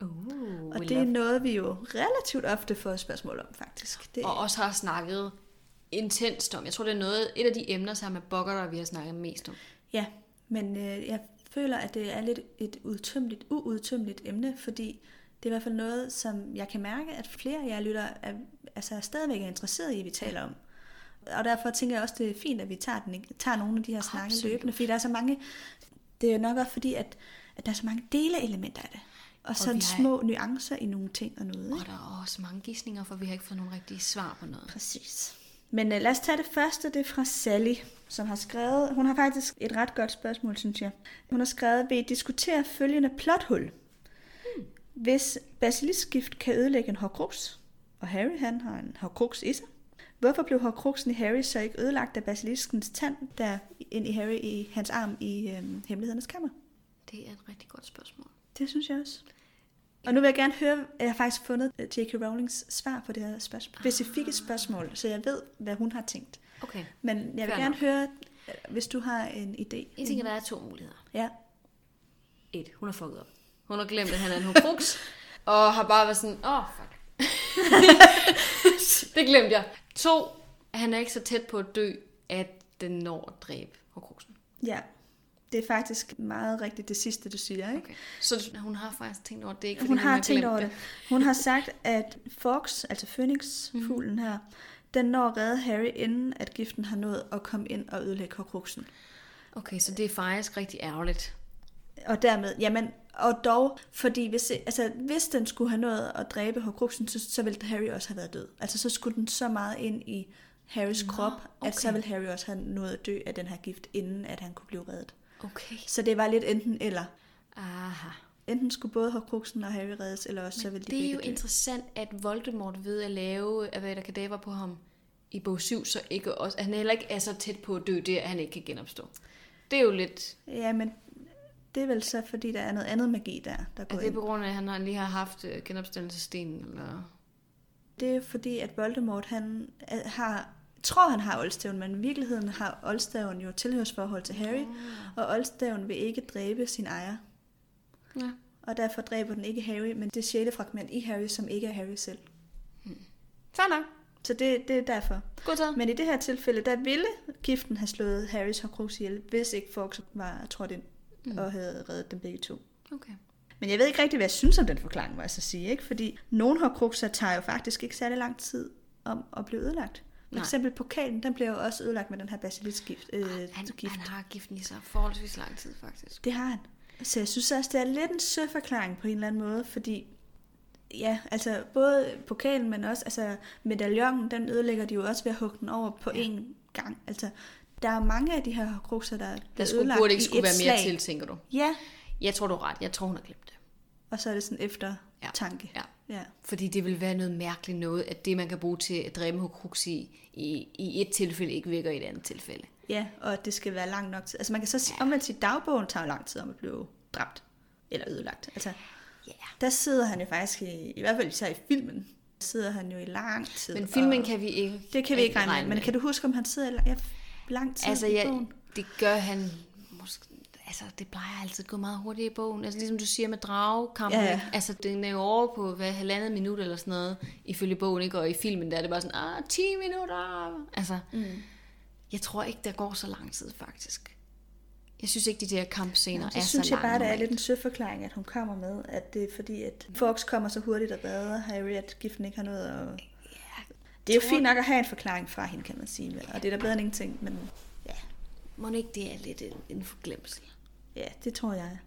[SPEAKER 1] Uh,
[SPEAKER 2] Og det er noget, vi jo relativt ofte får spørgsmål om, faktisk. Det,
[SPEAKER 1] Og også har snakket intenst om. Jeg tror, det er noget, et af de emner sammen med Bogger, vi har snakket mest om.
[SPEAKER 2] Ja, men øh, jeg føler, at det er lidt et udtømmeligt, uudtømmeligt emne, fordi det er i hvert fald noget, som jeg kan mærke, at flere af jer lytter er, altså stadigvæk er interesseret i, at vi taler om. Og derfor tænker jeg også, det er fint, at vi tager, den, tager nogle af de her snakke
[SPEAKER 1] Absolut.
[SPEAKER 2] løbende, fordi der er så mange, det er nok også fordi, at, at der er så mange delelementer af det. Og sådan
[SPEAKER 1] vi har-
[SPEAKER 2] små nuancer i nogle ting og noget.
[SPEAKER 1] Og
[SPEAKER 2] Ikke?
[SPEAKER 1] der er også mange gissninger, for vi har ikke fået nogle rigtige svar på noget.
[SPEAKER 2] Præcis. Men uh, lad os tage det første, det er fra Sally, som har skrevet, hun har faktisk et ret godt spørgsmål, synes jeg. Hun har skrevet, vil I diskutere følgende plothul? Hvis basiliskgift kan ødelægge en horcrux, og Harry han har en horcrux i sig, hvorfor blev horcruxen i Harry så ikke ødelagt af basiliskens tand, der ind i Harry i hans arm i øhm, hemmelighedernes kammer?
[SPEAKER 1] Det er et rigtig godt spørgsmål.
[SPEAKER 2] Det synes jeg også. Og nu vil jeg gerne høre, jeg har faktisk fundet øh, J.K. Rowlings svar på det her spørgsmål, specifikke spørgsmål, så jeg ved, hvad hun har tænkt.
[SPEAKER 1] Okay.
[SPEAKER 2] Men jeg vil
[SPEAKER 1] Fair
[SPEAKER 2] gerne
[SPEAKER 1] nok.
[SPEAKER 2] høre, øh, hvis du har en idé.
[SPEAKER 1] Jeg tænker, der er to muligheder.
[SPEAKER 2] Ja.
[SPEAKER 1] Et, hun har fucket op. Hun har glemt, at han er en horcrux, og har bare været sådan, åh, oh, fuck. det glemte jeg. To, han er ikke så tæt på at dø, at den når at dræbe horcruxen.
[SPEAKER 2] ja. Det er faktisk meget rigtigt det sidste, du siger, ikke?
[SPEAKER 1] Okay. Så hun har faktisk tænkt over det, ikke
[SPEAKER 2] Hun har tænkt over det. Hun har sagt, at Fox, altså Phoenix-fuglen her, den når at redde Harry, inden at giften har nået at komme ind og ødelægge horcruxen.
[SPEAKER 1] Okay, så det er faktisk rigtig ærgerligt.
[SPEAKER 2] Og dermed, jamen, og dog, fordi hvis, altså, hvis den skulle have nået at dræbe horcruxen, så, så ville Harry også have været død. Altså, så skulle den så meget ind i Harrys
[SPEAKER 1] Nå,
[SPEAKER 2] krop, at så
[SPEAKER 1] okay.
[SPEAKER 2] ville Harry også have nået at dø af den her gift, inden at han kunne blive reddet.
[SPEAKER 1] Okay.
[SPEAKER 2] Så det var lidt enten eller.
[SPEAKER 1] Aha.
[SPEAKER 2] Enten skulle både horcruxen og Harry reddes, eller også så ville de
[SPEAKER 1] Det er jo
[SPEAKER 2] dø.
[SPEAKER 1] interessant, at Voldemort ved at lave Avada Kedavra på ham i bog 7, så ikke også, han heller ikke er så tæt på at dø, det at han ikke kan genopstå. Det er jo lidt...
[SPEAKER 2] Ja, men det er vel så, fordi der er noget andet magi der, der
[SPEAKER 1] Er
[SPEAKER 2] går
[SPEAKER 1] det
[SPEAKER 2] ind.
[SPEAKER 1] på grund af, at han lige har haft øh, genopstandelsestenen? Eller?
[SPEAKER 2] Det er fordi, at Voldemort, han øh, har, tror han har oldstaven, men i virkeligheden har oldstaven jo tilhørsforhold til Harry, og oldstaven vil ikke dræbe sin ejer.
[SPEAKER 1] Ja.
[SPEAKER 2] Og derfor dræber den ikke Harry, men det sjæle fragment i Harry, som ikke er Harry selv.
[SPEAKER 1] Fair nok.
[SPEAKER 2] Så det, det er derfor.
[SPEAKER 1] God taget.
[SPEAKER 2] Men i det her tilfælde, der ville giften have slået Harrys horcrux ihjel, hvis ikke Fox var trådt ind mm. og havde reddet dem begge to.
[SPEAKER 1] Okay.
[SPEAKER 2] Men jeg ved ikke rigtig, hvad jeg synes om den forklaring, må jeg så sige. Ikke? Fordi nogle horcruxer tager jo faktisk ikke særlig lang tid om at blive ødelagt. For eksempel pokalen, den bliver jo også ødelagt med den her basiliskgift. Øh,
[SPEAKER 1] Han,
[SPEAKER 2] gift.
[SPEAKER 1] han har giften i sig forholdsvis lang tid, faktisk.
[SPEAKER 2] Det har han. Så jeg synes også, det er lidt en sød forklaring på en eller anden måde, fordi ja, altså både pokalen, men også altså medaljongen, den ødelægger de jo også ved at hugge den over på én gang. Altså, der er mange af de her horcruxer, der er
[SPEAKER 1] Der skulle, burde ikke skulle være mere
[SPEAKER 2] slag.
[SPEAKER 1] til, tænker du?
[SPEAKER 2] Ja,
[SPEAKER 1] Jeg tror, du er ret. Jeg tror, hun har glemt det.
[SPEAKER 2] Og så er det sådan efter
[SPEAKER 1] Ja.
[SPEAKER 2] tanke.
[SPEAKER 1] Ja.
[SPEAKER 2] ja.
[SPEAKER 1] Fordi det vil være noget mærkeligt noget, at det, man kan bruge til at dræbe horcrux i, i, i et tilfælde, ikke virker i et andet tilfælde.
[SPEAKER 2] Ja, og at det skal være lang nok tid. Altså man kan så sige, omvendt sige, dagbogen tager lang tid om at blive dræbt. Eller ødelagt. Altså,
[SPEAKER 1] Ja.
[SPEAKER 2] der sidder han jo faktisk, i, i hvert fald især i filmen, sidder han jo i lang tid.
[SPEAKER 1] Men filmen kan vi ikke
[SPEAKER 2] Det kan vi ikke regne med. Men kan du huske, om han sidder i lang, ja, lang tid
[SPEAKER 1] Altså,
[SPEAKER 2] i
[SPEAKER 1] ja,
[SPEAKER 2] bogen?
[SPEAKER 1] det gør han. Altså, det plejer altid at gå meget hurtigt i bogen. Altså, ligesom du siger med dragekampen.
[SPEAKER 2] Ja,
[SPEAKER 1] Ja,
[SPEAKER 2] ja.
[SPEAKER 1] ja. Altså, den er jo over på hvad, halvandet minut eller sådan noget, ifølge bogen, ikke? Og i filmen, der er det bare sådan, ah, 10 minutter. Altså, mm. jeg tror ikke, der går så lang tid, faktisk. Jeg synes ikke, de der kampscener
[SPEAKER 2] Så
[SPEAKER 1] er så
[SPEAKER 2] synes jeg
[SPEAKER 1] lange.
[SPEAKER 2] bare, det er lidt en sød forklaring, at hun kommer med, at det er fordi, at Fox kommer så hurtigt og redder Harry, at giften ikke har noget at... Det er jo
[SPEAKER 1] tror-
[SPEAKER 2] fint nok at have en forklaring fra hende, kan man sige. Og det er da bedre end ingenting, men ja,
[SPEAKER 1] Må ikke det er lidt en, en forglemmelse?
[SPEAKER 2] Ja det tror jeg.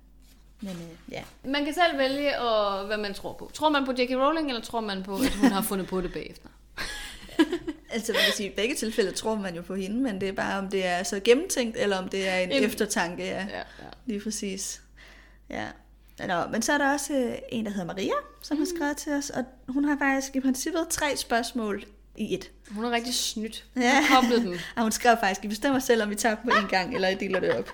[SPEAKER 2] Men øh, ja,
[SPEAKER 1] Man kan selv vælge, og, hvad man tror på. Tror man på J.K. Rowling, eller tror man på, at hun har fundet på det bagefter?
[SPEAKER 2] Altså man kan sige, i begge tilfælde tror man jo på hende, men det er bare, om det er så gennemtænkt, eller om det er en,
[SPEAKER 1] En-
[SPEAKER 2] en... eftertanke, ja.
[SPEAKER 1] Ja, ja.
[SPEAKER 2] Lige præcis. Ja. Nå, men så er der også øh, en, der hedder Maria, som mm. har skrevet til os, og hun har faktisk i princippet tre spørgsmål i et.
[SPEAKER 1] Hun er rigtig snydt. Hun
[SPEAKER 2] Ja.
[SPEAKER 1] koblet dem.
[SPEAKER 2] Og hun skrev faktisk, I bestemmer selv, om vi tager dem på en gang, eller I deler det op.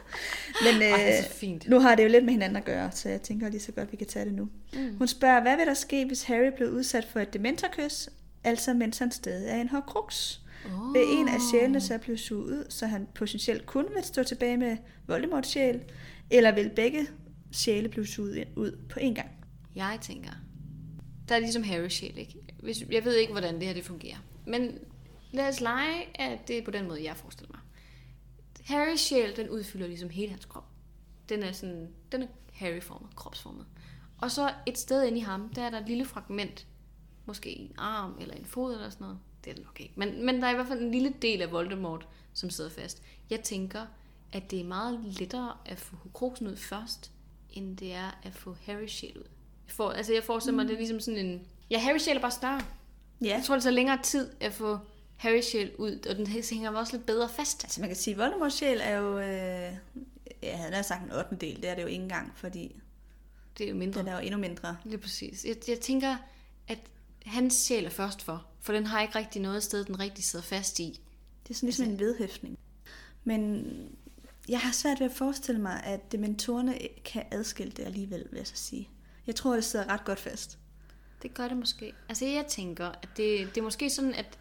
[SPEAKER 2] Men
[SPEAKER 1] Ej,
[SPEAKER 2] øh,
[SPEAKER 1] så fint.
[SPEAKER 2] nu har det jo lidt med hinanden at gøre, så jeg tænker lige så godt, vi kan tage det nu. Mm. Hun spørger, hvad vil der ske, hvis Harry blev udsat for et dementorkys, altså mens han stadig er en horcrux? Oh. Vil en af sjælene så blive suget ud, så han potentielt kun vil stå tilbage med Voldemorts sjæl, eller vil begge sjæle blive suget ud på én gang?
[SPEAKER 1] Jeg tænker, der er ligesom Harry sjæl, ikke? Hvis, jeg ved ikke, hvordan det her det fungerer. Men lad os lege, at det er på den måde, jeg forestiller mig. Harrys sjæl, den udfylder ligesom hele hans krop. Den er sådan, den er Harry-formet, kropsformet. Og så et sted inde i ham, der er der et lille fragment, måske en arm eller en fod eller sådan noget. Det er det nok ikke. Men, men der er i hvert fald en lille del af Voldemort, som sidder fast. Jeg tænker, at det er meget lettere at få Hukroksen ud først, end det er at få Harry sjæl ud. For, får, altså jeg forestiller mig, mm. det er ligesom sådan en... Ja, Harry sjæl er bare større.
[SPEAKER 2] Ja.
[SPEAKER 1] Jeg tror, det tager længere tid at få Harry sjæl ud, og den hænger også lidt bedre fast.
[SPEAKER 2] Altså man kan sige, Voldemorts sjæl er jo... Øh, jeg havde sagt en 8. del, det er det jo ikke engang, fordi
[SPEAKER 1] det er jo mindre.
[SPEAKER 2] Den er jo endnu mindre.
[SPEAKER 1] Lige præcis. Jeg, jeg tænker, at hans sjæl er først for, for den har ikke rigtig noget sted, den rigtig sidder fast i.
[SPEAKER 2] Det er sådan ligesom altså, en vedhæftning. Men jeg har svært ved at forestille mig, at dementorerne kan adskille det alligevel, vil jeg så sige. Jeg tror, det sidder ret godt fast.
[SPEAKER 1] Det gør det måske. Altså jeg tænker, at det, det er måske sådan, at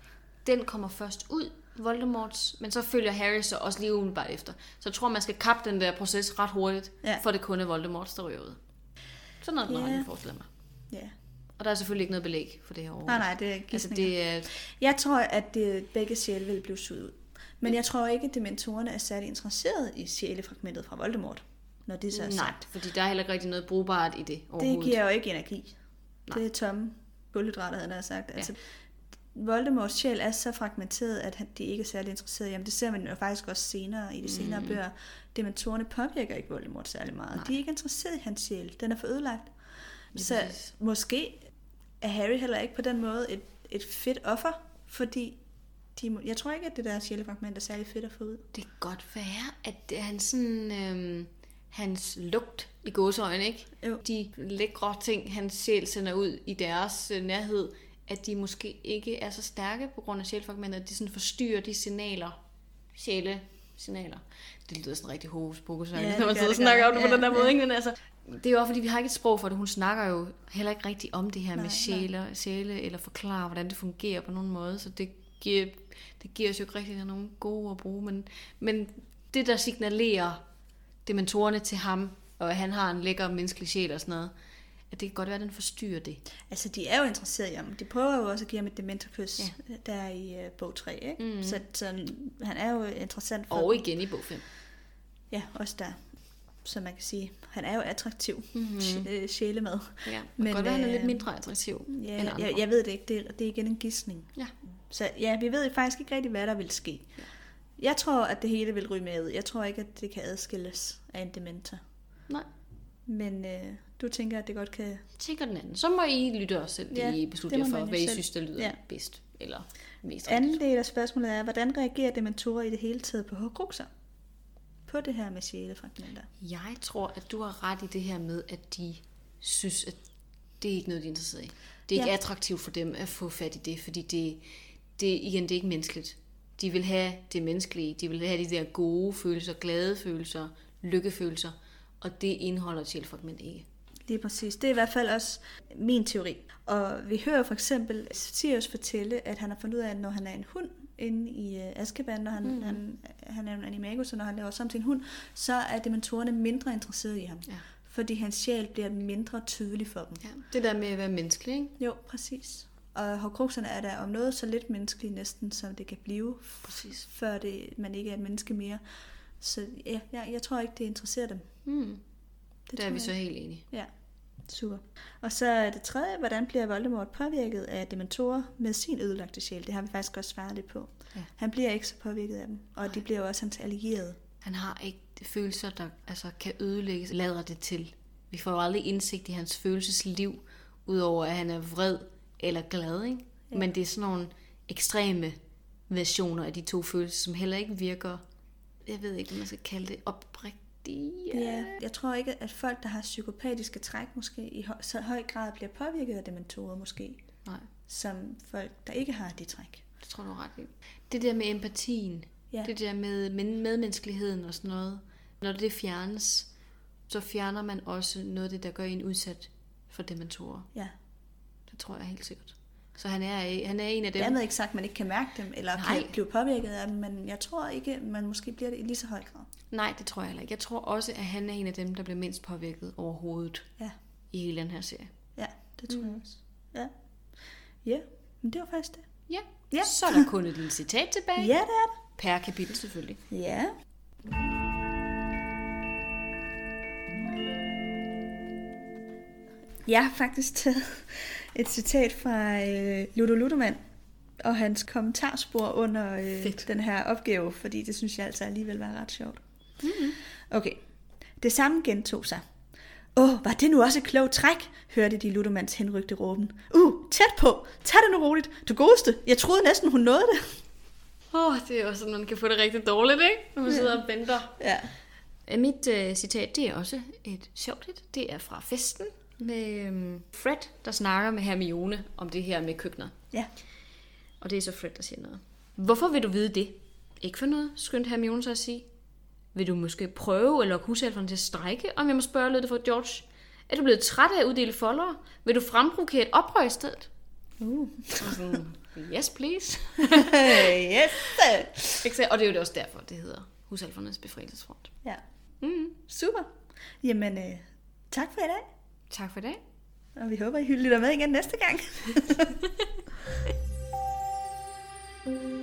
[SPEAKER 1] den kommer først ud, Voldemorts, men så følger Harry så også lige umiddelbart efter. Så jeg tror, man skal kappe den der proces ret hurtigt, ja. for det kun er Voldemorts, der ryger ud. Sådan noget, yeah. man forestiller mig.
[SPEAKER 2] Ja.
[SPEAKER 1] Og der er selvfølgelig ikke noget belæg for det her
[SPEAKER 2] overhovedet. Nej, nej, det er
[SPEAKER 1] altså, det er...
[SPEAKER 2] Jeg tror, at det, begge sjæle vil blive suget ud. Men jeg tror ikke, at dementorerne er særlig interesseret i sjælefragmentet fra Voldemort, når det så er
[SPEAKER 1] Nej,
[SPEAKER 2] sagt.
[SPEAKER 1] fordi der er heller ikke rigtig noget brugbart i det
[SPEAKER 2] Det giver jo ikke energi. Nej. Det er tomme kulhydrater, havde jeg sagt. Ja. Altså, Voldemorts sjæl er så fragmenteret, at de ikke er særlig interesserede i ham. Det ser man jo faktisk også senere i de senere mm. bøger. Dementorerne påvirker ikke Voldemort særlig meget. Nej. De er ikke interesseret i hans sjæl. Den er for ødelagt. Det så præcis. måske er Harry heller ikke på den måde et, et fedt offer, fordi de, jeg tror ikke, at det der sjælefragment er særlig fedt at få ud.
[SPEAKER 1] Det kan godt være, at det han sådan, øhm, hans lugt i gåsøjne, ikke?
[SPEAKER 2] Jo.
[SPEAKER 1] De lækre ting, hans sjæl sender ud i deres øh, nærhed, at de måske ikke er så stærke på grund af sjælefragmentet, at de sådan forstyrrer de signaler, sjæle signaler. Det lyder sådan rigtig hokus ja, når man sidder og snakker om det på den der måde. Ja. Ikke? Men altså, det er jo også, fordi vi har ikke et sprog for det. Hun snakker jo heller ikke rigtig om det her nej, med sjæle, sjæle, eller forklare, hvordan det fungerer på nogen måde. Så det giver, det giver os jo ikke rigtig nogen gode at bruge. Men, men det, der signalerer dementorerne til ham, og han har en lækker menneskelig sjæl og sådan noget, at det kan godt være, at den forstyrrer det.
[SPEAKER 2] Altså, de er jo interesserede i ham. De prøver jo også at give ham et dementorkys, ja. der i uh, bog 3, ikke? Mm. Så, så han er jo interessant for
[SPEAKER 1] Og igen i bog 5.
[SPEAKER 2] Ja, også der. Så man kan sige, han er jo attraktiv mm-hmm. sjæle med.
[SPEAKER 1] Ja, men godt være, han er lidt øh, mindre attraktiv
[SPEAKER 2] ja, end andre. Jeg, jeg ved det ikke. Det, det er igen en gissning.
[SPEAKER 1] Ja.
[SPEAKER 2] Så ja, vi ved faktisk ikke rigtig, hvad der vil ske. Ja. Jeg tror, at det hele vil ryge med. Jeg tror ikke, at det kan adskilles af en dementor.
[SPEAKER 1] Nej.
[SPEAKER 2] Men øh, du tænker, at det godt kan... Jeg
[SPEAKER 1] tænker den anden. Så må I lytte også selv ja, I beslutte for, hvad I selv. synes, der lyder ja. bedst. Eller mest
[SPEAKER 2] Anden del af spørgsmålet er, hvordan reagerer dementorer i det hele taget på horcruxer? På det her med sjælefragmenter?
[SPEAKER 1] Jeg tror, at du har ret i det her med, at de synes, at det er ikke noget, de er interesseret i. Det er ja. ikke attraktivt for dem at få fat i det, fordi det, det, igen, det er ikke menneskeligt. De vil have det menneskelige, de vil have de der gode følelser, glade følelser, lykkefølelser, og det indeholder sjælefragment ikke.
[SPEAKER 2] Lige præcis. Det er i hvert fald også min teori. Og vi hører for eksempel Sirius fortælle, at han har fundet ud af, at når han er en hund inde i uh, Azkaban, når han, mm. han, han er en animagus, og når han laver sammen til en hund, så er dementorerne mindre interesserede i ham. Ja. Fordi hans sjæl bliver mindre tydelig for dem.
[SPEAKER 1] Ja. Det der med at være menneskelig, ikke?
[SPEAKER 2] Jo, præcis. Og Horcruxerne er der om noget så lidt menneskeligt næsten, som det kan blive,
[SPEAKER 1] præcis.
[SPEAKER 2] før det, man ikke er et menneske mere. Så ja, jeg, jeg tror ikke, det interesserer dem.
[SPEAKER 1] Mm. Det der er vi så helt enige.
[SPEAKER 2] Ja, super. Og så er det tredje, hvordan bliver Voldemort påvirket af dementorer med sin ødelagte sjæl? Det har vi faktisk også svaret lidt på. Ja. Han bliver ikke så påvirket af dem, og Nej. de bliver jo også hans allierede.
[SPEAKER 1] Han har ikke følelser, der altså, kan ødelægges, lader det til. Vi får jo aldrig indsigt i hans følelsesliv, udover at han er vred eller glad. Ikke? Ja. Men det er sådan nogle ekstreme versioner af de to følelser, som heller ikke virker, jeg ved ikke, hvad man skal kalde det, oprigtigt
[SPEAKER 2] rigtige. Ja, jeg tror ikke, at folk, der har psykopatiske træk, måske i så høj grad bliver påvirket af dementorer, måske.
[SPEAKER 1] Nej.
[SPEAKER 2] Som folk, der ikke har de træk.
[SPEAKER 1] Det tror du ret i. Det der med empatien, ja. det der med medmenneskeligheden og sådan noget, når det fjernes, så fjerner man også noget af det, der gør en udsat for dementorer.
[SPEAKER 2] Ja.
[SPEAKER 1] Det tror jeg helt sikkert. Så han er, han er en af dem.
[SPEAKER 2] Dermed ikke sagt, at man ikke kan mærke dem, eller
[SPEAKER 1] Nej.
[SPEAKER 2] kan blive påvirket af dem, men jeg tror ikke, man måske bliver det i lige så høj grad.
[SPEAKER 1] Nej, det tror jeg heller ikke. Jeg tror også, at han er en af dem, der bliver mindst påvirket overhovedet
[SPEAKER 2] Ja,
[SPEAKER 1] i hele den her serie.
[SPEAKER 2] ja det tror mm. jeg også. Ja. ja, men det var faktisk det.
[SPEAKER 1] Ja.
[SPEAKER 2] Ja.
[SPEAKER 1] Så er der kun et lille citat tilbage.
[SPEAKER 2] Ja, det er det.
[SPEAKER 1] Per kapitel selvfølgelig.
[SPEAKER 2] Ja. Jeg har faktisk taget et citat fra øh, Ludo Ludoman og hans kommentarspor under øh,
[SPEAKER 1] Fedt.
[SPEAKER 2] den her opgave, fordi det synes jeg altså alligevel var ret sjovt. Mm-hmm. Okay. Det samme gentog sig. Åh, var det nu også et klogt træk, hørte de Ludomans henrygte råben. Uh, tæt på! Tag det nu roligt! Du godeste! Jeg troede næsten, hun nåede det.
[SPEAKER 1] Åh, oh, det er også sådan, man kan få det rigtig dårligt, ikke? Når man sidder og venter.
[SPEAKER 2] Ja.
[SPEAKER 1] Øh, Mit øh, citat, det er også et sjovt et. Det er fra festen med øhm, Fred, der snakker med Hermione om det her med køkkener.
[SPEAKER 2] Ja.
[SPEAKER 1] Og det er så Fred, der siger noget. Hvorfor vil du vide det? Ikke for noget, skyndte Hermione så at sige. Vil du måske prøve eller husalferne til at strække, om jeg må spørge, lød det for George? Er du blevet træt af at uddele folder? Vil du fremprovokere et oprør i stedet?
[SPEAKER 2] Uh.
[SPEAKER 1] Og sådan, yes please.
[SPEAKER 2] yes!
[SPEAKER 1] Og det er jo også derfor, det hedder Husalfernes Befrielsesfront.
[SPEAKER 2] Ja.
[SPEAKER 1] Mm.
[SPEAKER 2] Super. Jamen, øh, tak for i dag.
[SPEAKER 1] Tak for det.
[SPEAKER 2] Og vi håber, I lytter med igen næste gang.